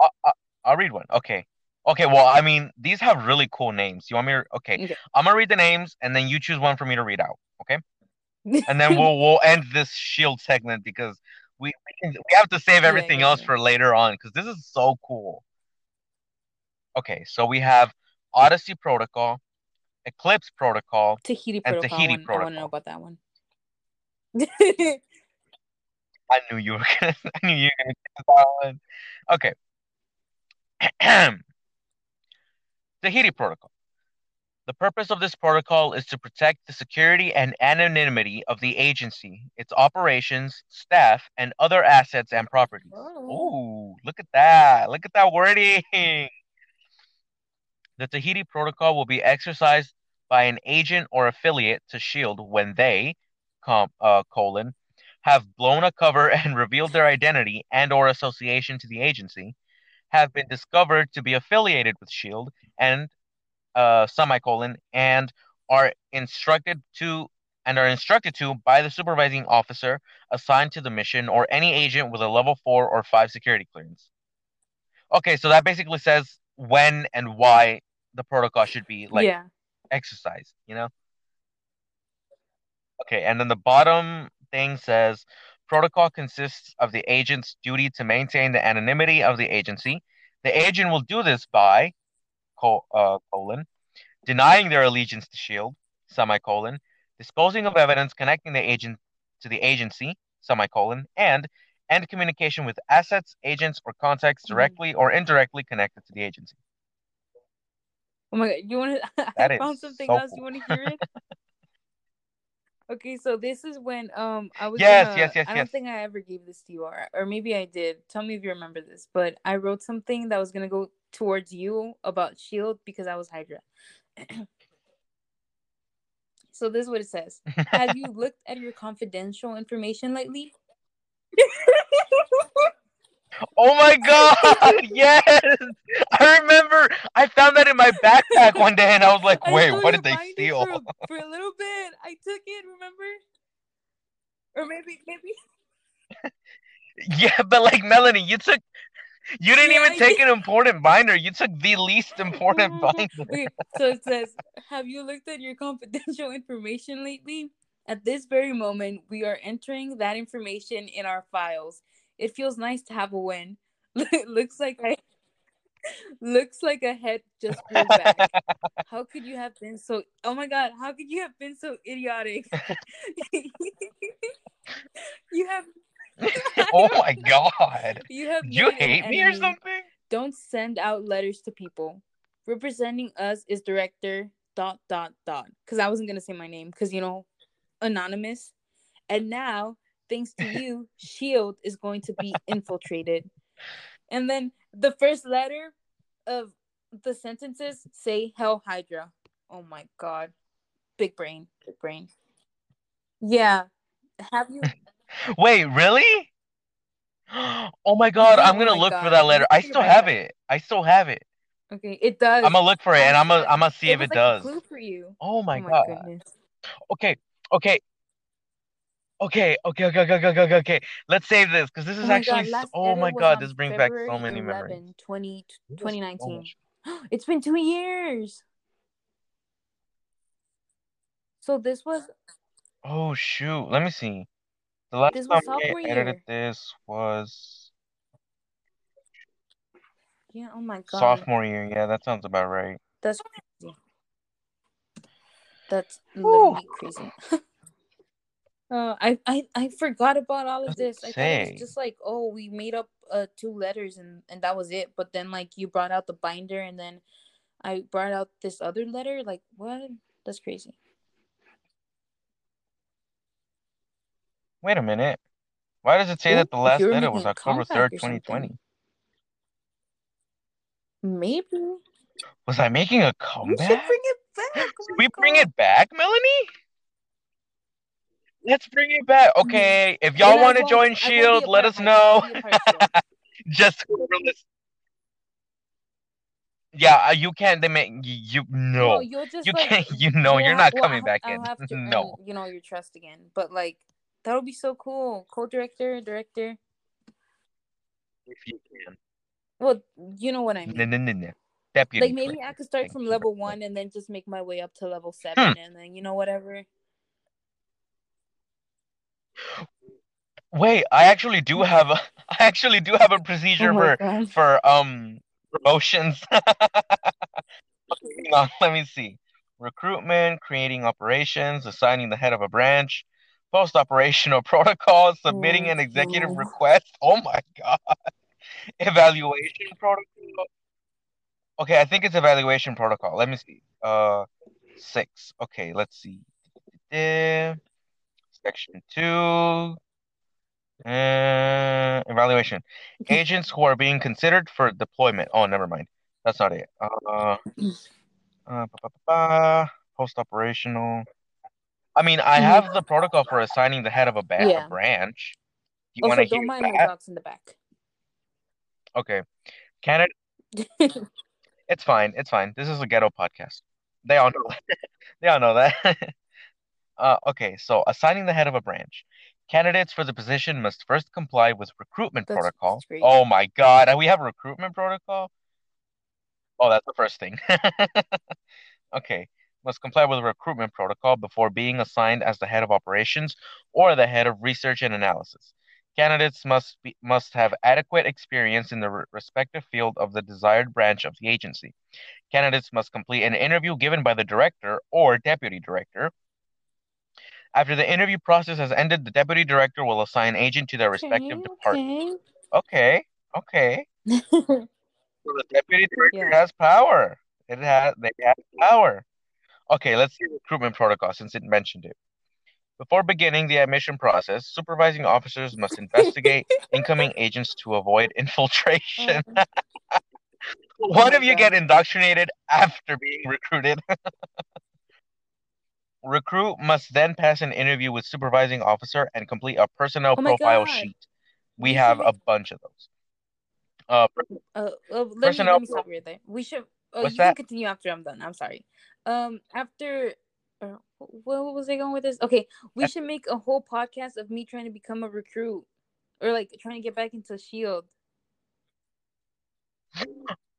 I, I, I'll read one. Okay. Okay, well, I mean, these have really cool names. You want me to okay. Okay. I'm gonna read the names and then you choose one for me to read out, okay? And then we'll we'll end this shield segment because we we, can, we have to save everything yeah, else yeah. for later on because this is so cool. Okay, so we have Odyssey Protocol, Eclipse Protocol, Tahiti And protocol. Tahiti I, want, I want to know about that one. I knew you were gonna. I knew you were gonna get that one. Okay. Tahiti Protocol. The purpose of this protocol is to protect the security and anonymity of the agency, its operations, staff, and other assets and properties. Oh. Ooh, look at that! Look at that wording. The Tahiti Protocol will be exercised by an agent or affiliate to Shield when they, com, uh, colon, have blown a cover and revealed their identity and or association to the agency, have been discovered to be affiliated with Shield and uh, semicolon and are instructed to and are instructed to by the supervising officer assigned to the mission or any agent with a level 4 or 5 security clearance. Okay, so that basically says when and why the protocol should be like yeah. exercised, you know? Okay, and then the bottom thing says protocol consists of the agent's duty to maintain the anonymity of the agency. The agent will do this by col- uh, colon denying their allegiance to Shield semicolon disposing of evidence connecting the agent to the agency semicolon and end communication with assets, agents, or contacts Mhm. directly or indirectly connected to the agency. Oh my god, you want to? I found something so else. cool. You want to hear it? okay, so this is when um I was Yes, gonna- yes, yes, I don't yes. think I ever gave this to you, or or maybe I did. Tell me if you remember this. But I wrote something that was gonna go towards you about Shield because I was Hydra. so this is what it says. Have you looked at your confidential information lately? Oh my god! Yes, I remember. I found that in my backpack one day, and I was like, "Wait, what did they steal?" For a, for a little bit, I took it. Remember? Or maybe, maybe. Yeah, but like Melanie, you took. You didn't Yeah, even I take did. an important binder. You took the least important binder. Okay, so it says, Have you looked at your confidential information lately? At this very moment, we are entering that information in our files. It feels nice to have a win. looks like I looks like a head just grew back. How could you have been so oh my god, how could you have been so idiotic? you have oh my god! you have You hate me or something? Don't send out letters to people. Representing us is director dot dot dot. Because I wasn't gonna say my name because you know, anonymous. And now, thanks to you, Shield is going to be infiltrated. And then the first letter of the sentences say Hail Hydra. Oh my god. Big brain. Big brain. Yeah. Have you Wait, really? Oh my god! Yeah, I'm oh gonna look God. for that letter. I still have it. I still have it. okay, it does. I'm gonna look for it, and oh I I'm gonna. I'm gonna see it if it like does. clue for you. Oh my oh my god. goodness. Okay, okay, okay, okay, okay, okay, okay, okay, okay. Let's save this because this oh is Oh actually. God, so- oh my god, this brings back so many 11, memories. 20, This is so 2019. much- it's been two years. So this was Oh shoot! Let me see. The last This time was I sophomore edited year. this was yeah. Oh my god, sophomore year. Yeah, that sounds about right. that's crazy. That's literally crazy. uh, I, I I forgot about all of this. I thought it was just like, oh, we made up uh two letters and and that was it. But then like you brought out the binder and then I brought out this other letter. Like what? That's crazy. Wait a minute. Why does it say Ooh, that the last letter was October 3rd, 2020? Maybe Was I making a we comeback? should bring it back. Oh Should my we bring it back, Melanie? Let's bring it back. Okay, if y'all want to join I won't be Shield, let us of Hydra. I'll know. be a part of Shield. Just. Yeah, uh, you can't. They make you No, no. you'll just You like can't. You know, you're not well, coming back I'll in. to No. you know your trust again. But like that would be so cool. Co-director, director. If you can. Well, you know what I No, mean. no, no, no. Deputy. Like maybe I could start from level one and then just make my way up to level Hmm. seven, and then you know whatever. Wait, I actually do have a. I actually do have a Oh procedure my for god. for um promotions. Hang on, let me see. Recruitment, creating operations, assigning the head of a branch, post operational protocol, submitting Oh, an executive no. request. Oh my God. Evaluation protocol. Okay, I think it's evaluation protocol. Let me see. Uh, six. Okay, let's see. Eh, Section two. Uh, evaluation. Agents who are being considered for deployment. Oh, never mind. That's not it. Uh, uh, ba. post-operational. I mean, I have the protocol for assigning the head of a, ba- a branch. Do you want Also, to hear don't mind my that? dogs in the back. Okay. Candidate, it's fine. It's fine. This is a ghetto podcast. They all know that. They all know that. Uh, okay, so assigning the head of a branch. Candidates for the position must first comply with recruitment That's- protocol. great. Oh my God, we have a recruitment protocol? Oh, that's the first thing. Okay, must comply with recruitment protocol before being assigned as the head of operations or the head of research and analysis. Candidates must be, must have adequate experience in the re- respective field of the desired branch of the agency. Candidates must complete an interview given by the director or deputy director. After the interview process has ended, the deputy director will assign agent to their respective okay, department. Okay, okay. okay. So the deputy director Yeah. has power. It has they have power. Okay, let's see recruitment protocol since it mentioned it. Before beginning the admission process, supervising officers must investigate incoming agents to avoid infiltration. what Oh if you God. get indoctrinated after being recruited? Recruit must then pass an interview with supervising officer and complete a personnel Oh profile God. sheet. We have a bunch of those. Uh, Uh, uh, let me let me stop right there. We should. What's you that? can continue after I'm done. I'm sorry. Um, after. Uh, where was I going with this? Okay, we should make a whole podcast of me trying to become a recruit, or like trying to get back into Shield.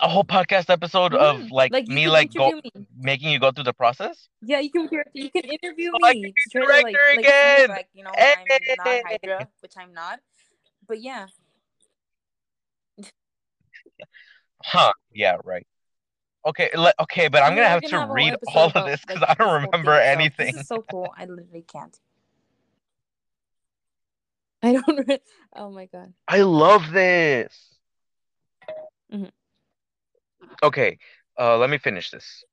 a whole podcast episode of like, Like, me like go me. making you go through the process. Yeah, you can you can interview Oh, me can to to like director like again. like you know I'm not Hydra, which I'm not. But yeah, Huh? Yeah, right. Okay, le- okay, but I'm gonna have gonna to have read all of this because I don't remember thing, so anything. This is so cool. I literally can't. I don't. re- Oh my god. I love this. Mhm. Okay, uh, let me finish this.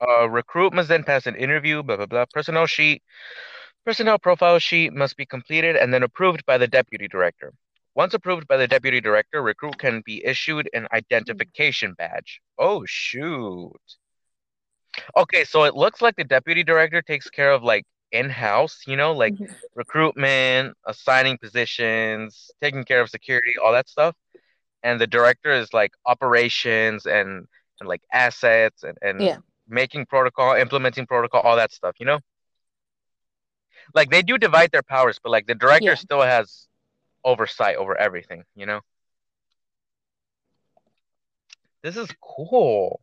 Uh, recruit must then pass an interview, blah blah blah. Personnel sheet, personnel profile sheet must be completed and then approved by the deputy director. Once approved by the deputy director, recruit can be issued an identification badge. Oh shoot. Okay, so it looks like the deputy director takes care of like in-house, you know, like Mhm. recruitment, assigning positions, taking care of security, all that stuff. And the director is like operations and and like assets and, and Yeah. making protocol, implementing protocol, all that stuff, you know? Like they do divide their powers, but like the director Yeah. still has oversight over everything, you know? This is cool.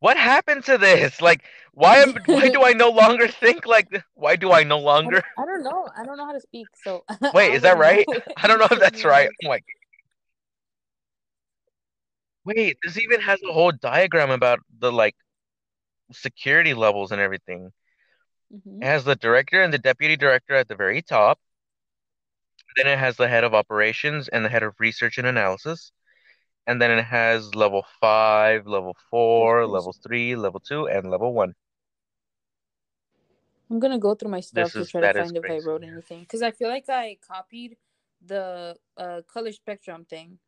What happened to this? Like why am why do I no longer think like why do I no longer don't, I don't know. I don't know how to speak. So Wait, is that right? I don't know if that's right. I'm like Wait, this even has a whole diagram about the like security levels and everything. Mhm. It has the director and the deputy director at the very top. Then it has the head of operations and the head of research and analysis. And then it has level five, level four, level three, level two, and level one. I'm gonna go through my stuff This to is try to find if I wrote anything because I feel like I copied the uh color spectrum thing.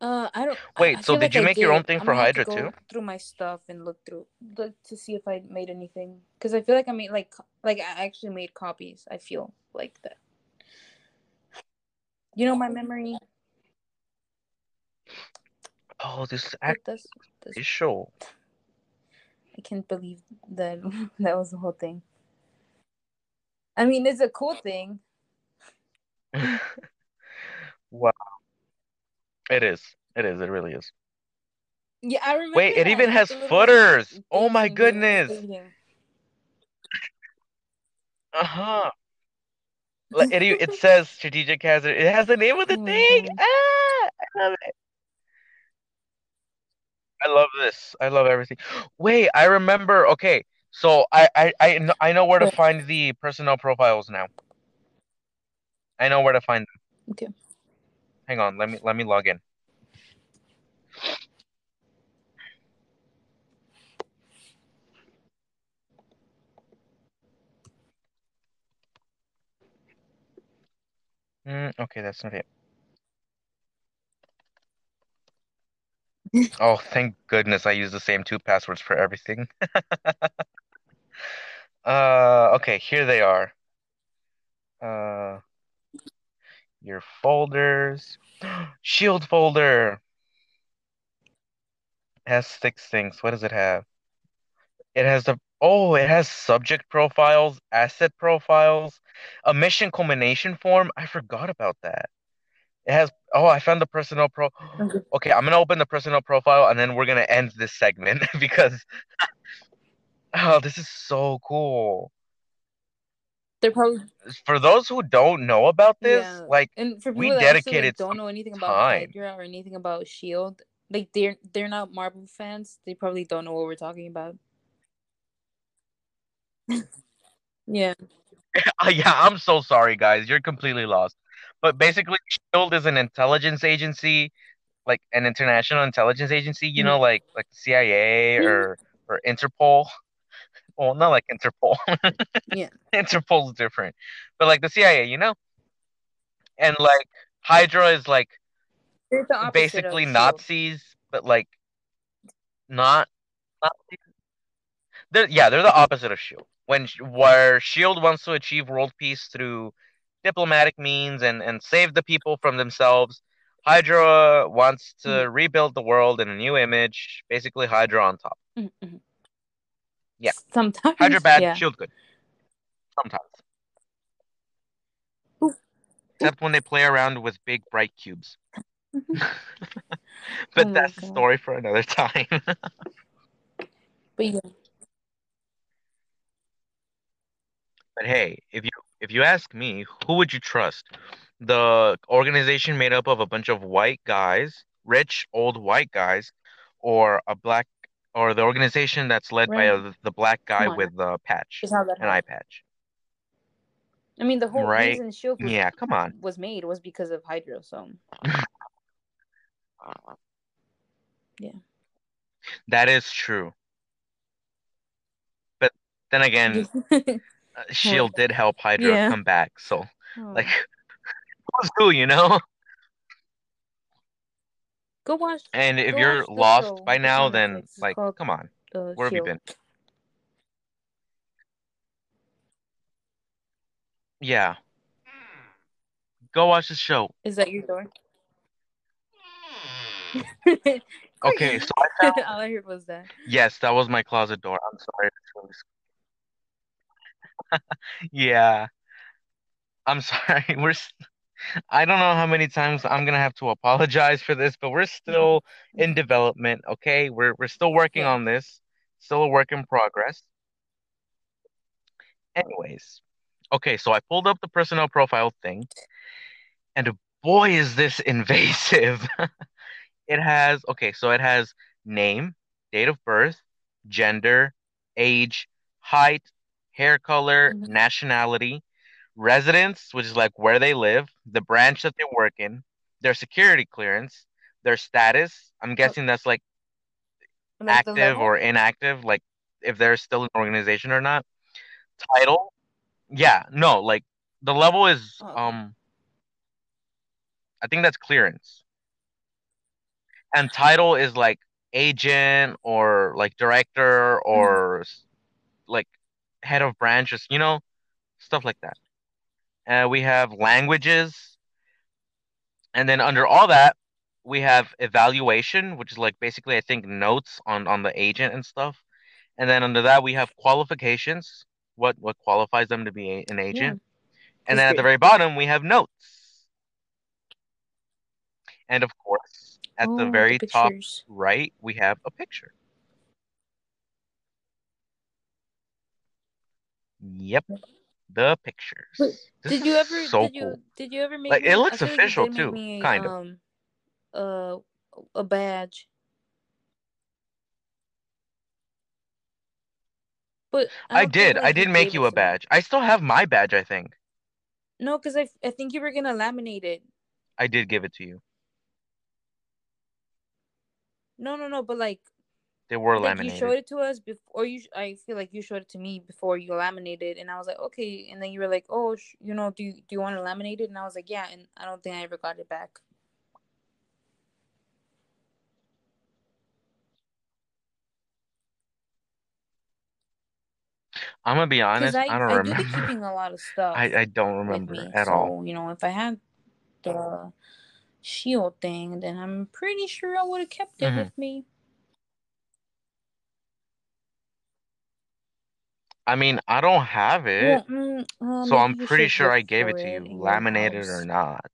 Uh, I don't. Wait, I so did like you I make your own thing I'm for Hydra go too? through my stuff and look through look to see if I made anything because I feel like I made like like I actually made copies. I feel like that. You know my memory. Oh, this act that's, that's is show. I can't believe that that was the whole thing. I mean, it's a cool thing. wow. It is. It is. It really is. Yeah, I remember. Wait, it that, even like has footers. Oh my and the little goodness. Uh-huh. Like, It, it says strategic hazard. It has the name of the Oh thing. Ah, I love it. I love this. I love everything. Wait, I remember. Okay, so I I I I know where to find the personnel profiles now. I know where to find them. Okay. Hang on, let me let me log in. Mm, okay, that's not it. Oh, thank goodness I use the same two passwords for everything. Uh, okay, here they are. Uh, your folders. Shield folder has six things. What does it have? It has the oh, it has subject profiles, asset profiles, a mission culmination form. I forgot about that. It has oh, I found the personal pro. Okay. I'm gonna open the personal profile and then we're gonna end this segment because oh, this is so cool. They're probably For those who don't know about this, yeah. like and for we people that actually dedicated like, don't know anything about time. Hydra or anything about Shield, like they're they're not Marvel fans. They probably don't know what we're talking about. yeah. Uh, yeah, I'm so sorry, guys. You're completely lost. But basically, Shield is an intelligence agency, like an international intelligence agency. You know, like like CIA or or Interpol. Well, not like Interpol. Yeah. Interpol's different, but like the CIA, you know. And like Hydra is like They're the opposite basically. Nazis, but like not Nazis. They're, yeah, they're the opposite of Shield. When where Shield wants to achieve world peace through diplomatic means and and save the people from themselves, Hydra wants to Mhm. rebuild the world in a new image. Basically, Hydra on top. Mm-hmm. Yeah. Sometimes. Hydra bad, Yeah. Shield good. Sometimes. Ooh. Except when they play around with big bright cubes. Mhm. But Oh that's a story for another time. But yeah. But hey, if you if you ask me, who would you trust? The organization made up of a bunch of white guys, rich old white guys, or a black or the organization that's led by a, the black guy with the patch, Just how that an eye patch. I mean, the whole Right. reason Shield was, Yeah, come on. was made was because of Hydra. So Yeah. That is true. But then again, uh, Shield did help Hydra Yeah. come back, so Oh. like who's who, you know? Go watch. And if you're lost show. by now, then Netflix. Like called, come on. Uh, Where have you been? Yeah. Go watch the show. Is that your door? Okay, so I found All I heard was that. yes, that was my closet door. I'm sorry. It's really sc- Yeah, I'm sorry. We're I don't know how many times I'm gonna have to apologize for this, but we're still in development, okay? We're we're still working on this. Still a work in progress. Anyways, okay, so I pulled up the personnel profile thing, and boy, is this invasive. It has, okay, so it has name, date of birth, gender, age, height, hair color, Mhm. nationality, residence, which is like where they live, the branch that they work in, their security clearance, their status. I'm guessing that's like the active or inactive, like if they're still an organization or not. Title, yeah, no, like the level is Oh, um I think that's clearance. And title is like agent or like director or s- like head of branches, you know, stuff like that. Uh, we have languages. And then under all that, we have evaluation, which is like basically I think notes on on the agent and stuff. And then under that we have qualifications, what what qualifies them to be a, an agent. And then at the very bottom we have notes. And of course, at oh, the very the top right, we have a picture. Yep. The pictures. Wait, This did you ever so did you cool. did you ever make Like, me, it looks feel like official, too, me, kind of. um uh a badge. But I, I did. I like you did make you a badge. I still have my badge, I think. No, because I, I think you were gonna laminate it. I did give it to you. No, no, no. But like, They were like you showed it to us before. You, I feel like you showed it to me before you laminated, and I was like, okay. And then you were like, oh, sh- you know, do you, do you want to laminate it? And I was like, yeah. And I don't think I ever got it back. I'm gonna be honest, I I don't I do remember. keeping a lot of stuff I, I don't remember me. at so all. you know, if I had the shield thing, then I'm pretty sure I would have kept it Mhm. with me. I mean, I don't have it, mm, uh, so I'm pretty sure I gave it to you, laminated or not.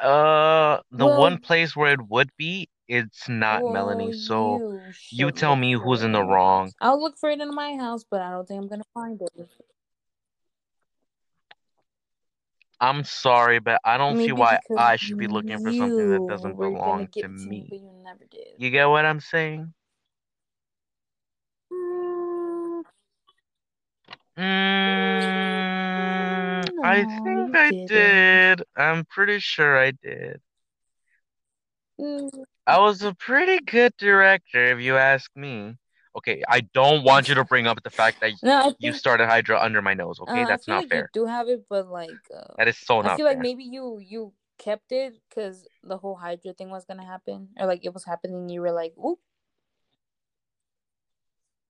Uh, the Well, one place where it would be, it's not well, Melanie. So you you tell me who's in the wrong. I'll look for it in my house, but I don't think I'm gonna find it. I'm sorry, but I don't see why I should be looking for something that doesn't belong to to me, me. you. You get what I'm saying? Mm, I think I didn't. did. I'm pretty sure I did. Mm, I was a pretty good director, if you ask me. Okay, I don't want you to bring up the fact that No, I you started Hydra under my nose, okay? uh, I That's not like you fair. do have it, but like uh, That is so I not feel like maybe you you kept it because the whole Hydra thing was gonna happen, or like it was happening. and You were like, "Oop."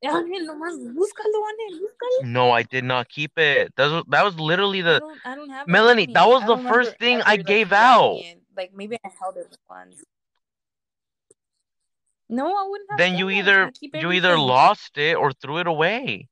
Ángel, nomás búscalo, Ángel, búscalo. No, I did not keep it. That was, that was literally I the don't, I don't have Melanie, that was the first thing I gave out. Like maybe I held it once. No, I wouldn't have Then you either keep you either lost it or threw it away.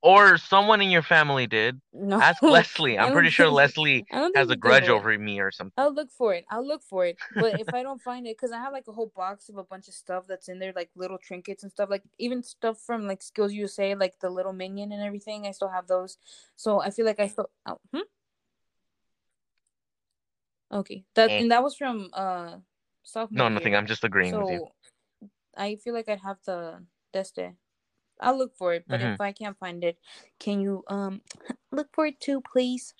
Or someone in your family did. No, Ask Leslie. I'm pretty sure Leslie has a grudge over me or something. I'll look for it. I'll look for it. But if I don't find it, because I have like a whole box of a bunch of stuff that's in there, like little trinkets and stuff, like even stuff from like Skills USA, like the little minion and everything. I still have those. So I feel like I still. Oh, hmm? Okay, that Eh. and that was from uh sophomore No, nothing. year. I'm just agreeing with you. So I feel like I'd have the Deste. I'll look for it, but Mhm. if I can't find it, can you um look for it too, please?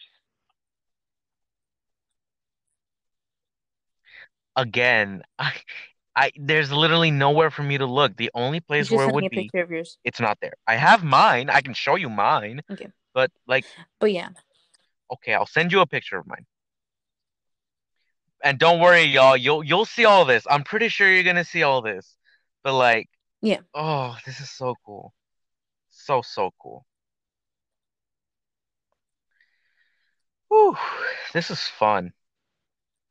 Again, I, I there's literally nowhere for me to look. The only place where it would be, picture of yours. it's not there. I have mine. I can show you mine. Okay. But like, But yeah, okay, I'll send you a picture of mine. And don't worry, y'all. You'll you'll see all this. I'm pretty sure you're gonna see all this. But like, Yeah. Oh, this is so cool. So so cool. Whew, this is fun.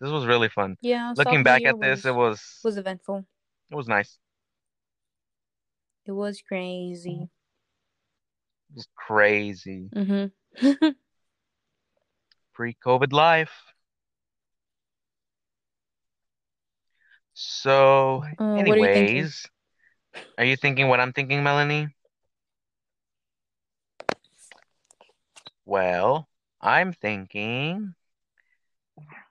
This was really fun. yeah. Looking back at this, was, it was was eventful. it was nice. It was crazy. It was crazy. Mm-hmm. Pre-COVID life. So, Uh, what are you anyways, are you thinking what I'm thinking, Melanie? Well, I'm thinking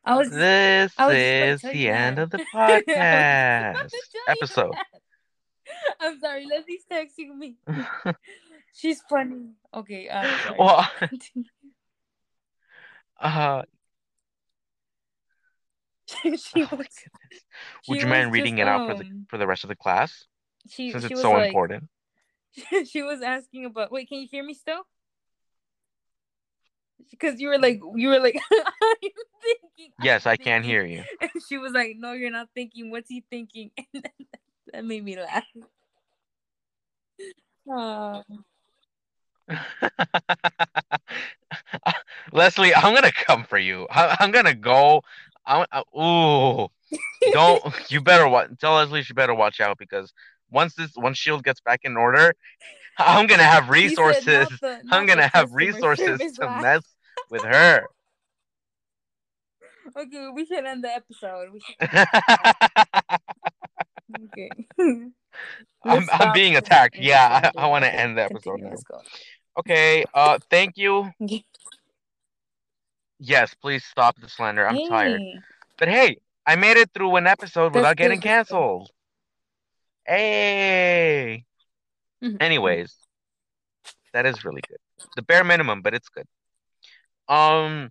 I was. this I was just about to is the end that. of the I was just about podcast to tell you episode. that. I'm sorry. Leslie's texting me. She's funny. Okay. I'm well, uh, she oh was. She Would you mind reading just, it out for the um, for the rest of the class She since she it's was so like. important? she was asking about. Wait, can you hear me still? Because you were like, you were like, I'm thinking. I'm Yes, I can thinking." hear you. And she was like, "No, you're not thinking. What's he thinking?" And that made me laugh. Uh, Leslie, I'm gonna come for you. I, I'm gonna go. I'm, uh, ooh, don't. You better watch. Tell Leslie she better watch out because once this once Shield gets back in order, I'm gonna have He said not resources. the- not I'm gonna have resources to mess with her. Okay, we should end the episode. We should... Okay. I'm, I'm being attacked. Yeah, I. I want to end the episode. continue, now. Okay. Uh, thank you. Yes, please stop the slander. I'm tired. But hey, I made it through an episode That's without getting canceled. Hey. Mhm. Anyways, that is really good. The bare minimum, but it's good. Um,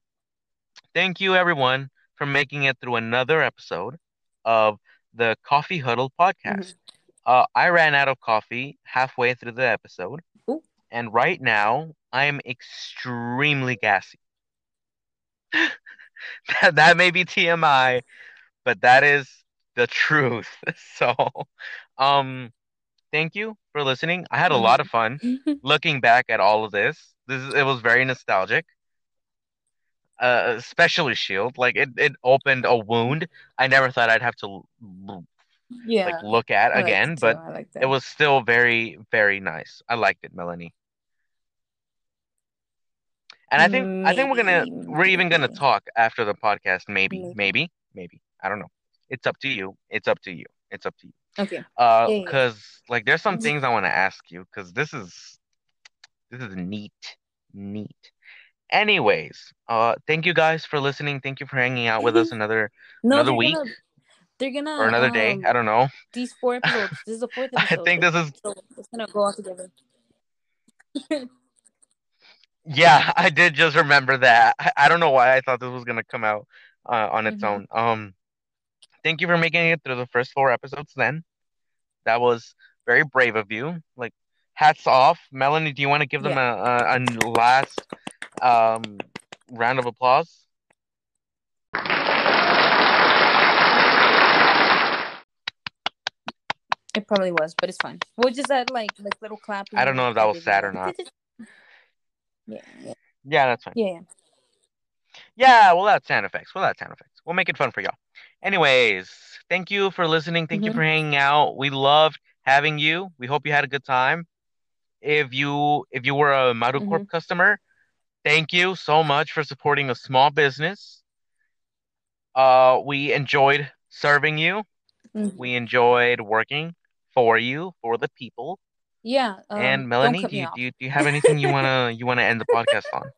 thank you everyone for making it through another episode of the Coffee Huddle podcast. Uh, I ran out of coffee halfway through the episode, Ooh. and right now I am extremely gassy. that, that may be TMI, but that is the truth. So, um, thank you for listening. I had a lot of fun looking back at all of this. This is, it was very nostalgic. Uh, especially Shield, like it, it opened a wound I never thought I'd have to yeah. like look at I again, but like it was still very, very nice. I liked it, Melanie. And I think I think we're gonna we're even gonna talk after the podcast. Maybe, Maybe. maybe, maybe. I don't know. It's up to you. It's up to you. It's up to you. Okay. Uh, Yeah, yeah. because like there's some things I want to ask you because this is this is neat, neat. Anyways, uh, thank you guys for listening. Thank you for hanging out with us another No, Another week? Gonna, they're gonna or another day. um, I don't know. These four episodes. This is the fourth I think this is So it's gonna go all together. Yeah, I did just remember that. I, I don't know why I thought this was gonna come out uh, on its Mhm. own. Um, thank you for making it through the first four episodes. Then that was very brave of you. Like, hats off, Melanie. Do you want to give them a, a, a last um round of applause? It probably was, but it's fine. We'll just add like like little clap. I don't know if that was sad or not. Yeah, yeah, Yeah, that's fine. yeah. yeah. Yeah, we'll add sound effects. We'll add sound effects. We'll make it fun for y'all. Anyways, thank you for listening. Thank you Mhm. for hanging out. We loved having you. We hope you had a good time. If you if you were a Marucorp customer, thank you so much for supporting a small business. Uh, we enjoyed serving you. Mhm. We enjoyed working for you, for the people. Yeah. Um, and Melanie, do you, do you do you have anything you wanna you wanna end the podcast on?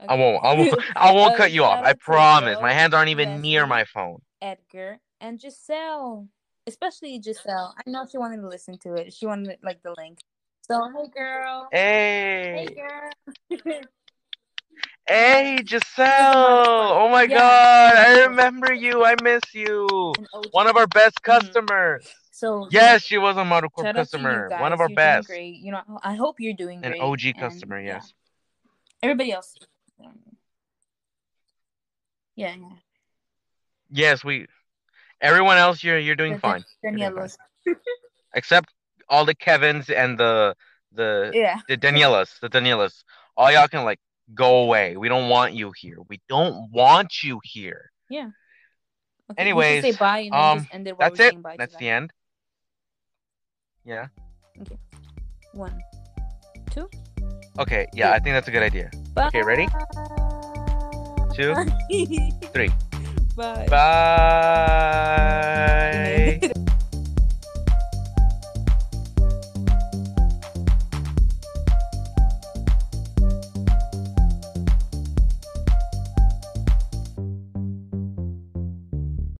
I won't. I won't. I won't Uh, cut you off. I promise. My hands aren't even near my phone. Edgar and Giselle, especially Giselle. I know she wanted to listen to it. She wanted like the link. So hey, girl. Hey, Hey, girl. hey, Giselle! Oh my Yeah. God, I remember you. I miss you. One of our best Mhm. customers. So Yes, she was a Marucorp shout out to you customer. One of our You're best. Great. You know, I hope you're doing An great. OG and, customer. yeah. Yes. Everybody else. Yeah, yeah. Yes, we. Everyone else, you're you're doing fine. You're doing fine. Danielas. Except all the Kevins and the the Yeah. the Danielas, the Danielas. All y'all can like go away. We don't want you here. We don't want you here. Yeah. Okay, Anyways, say bye um, just end it while That's it. That's the end. Yeah. Okay. One, two. Okay. Yeah, I think that's a good idea. Bye. Okay, ready? two, three. Bye. Bye.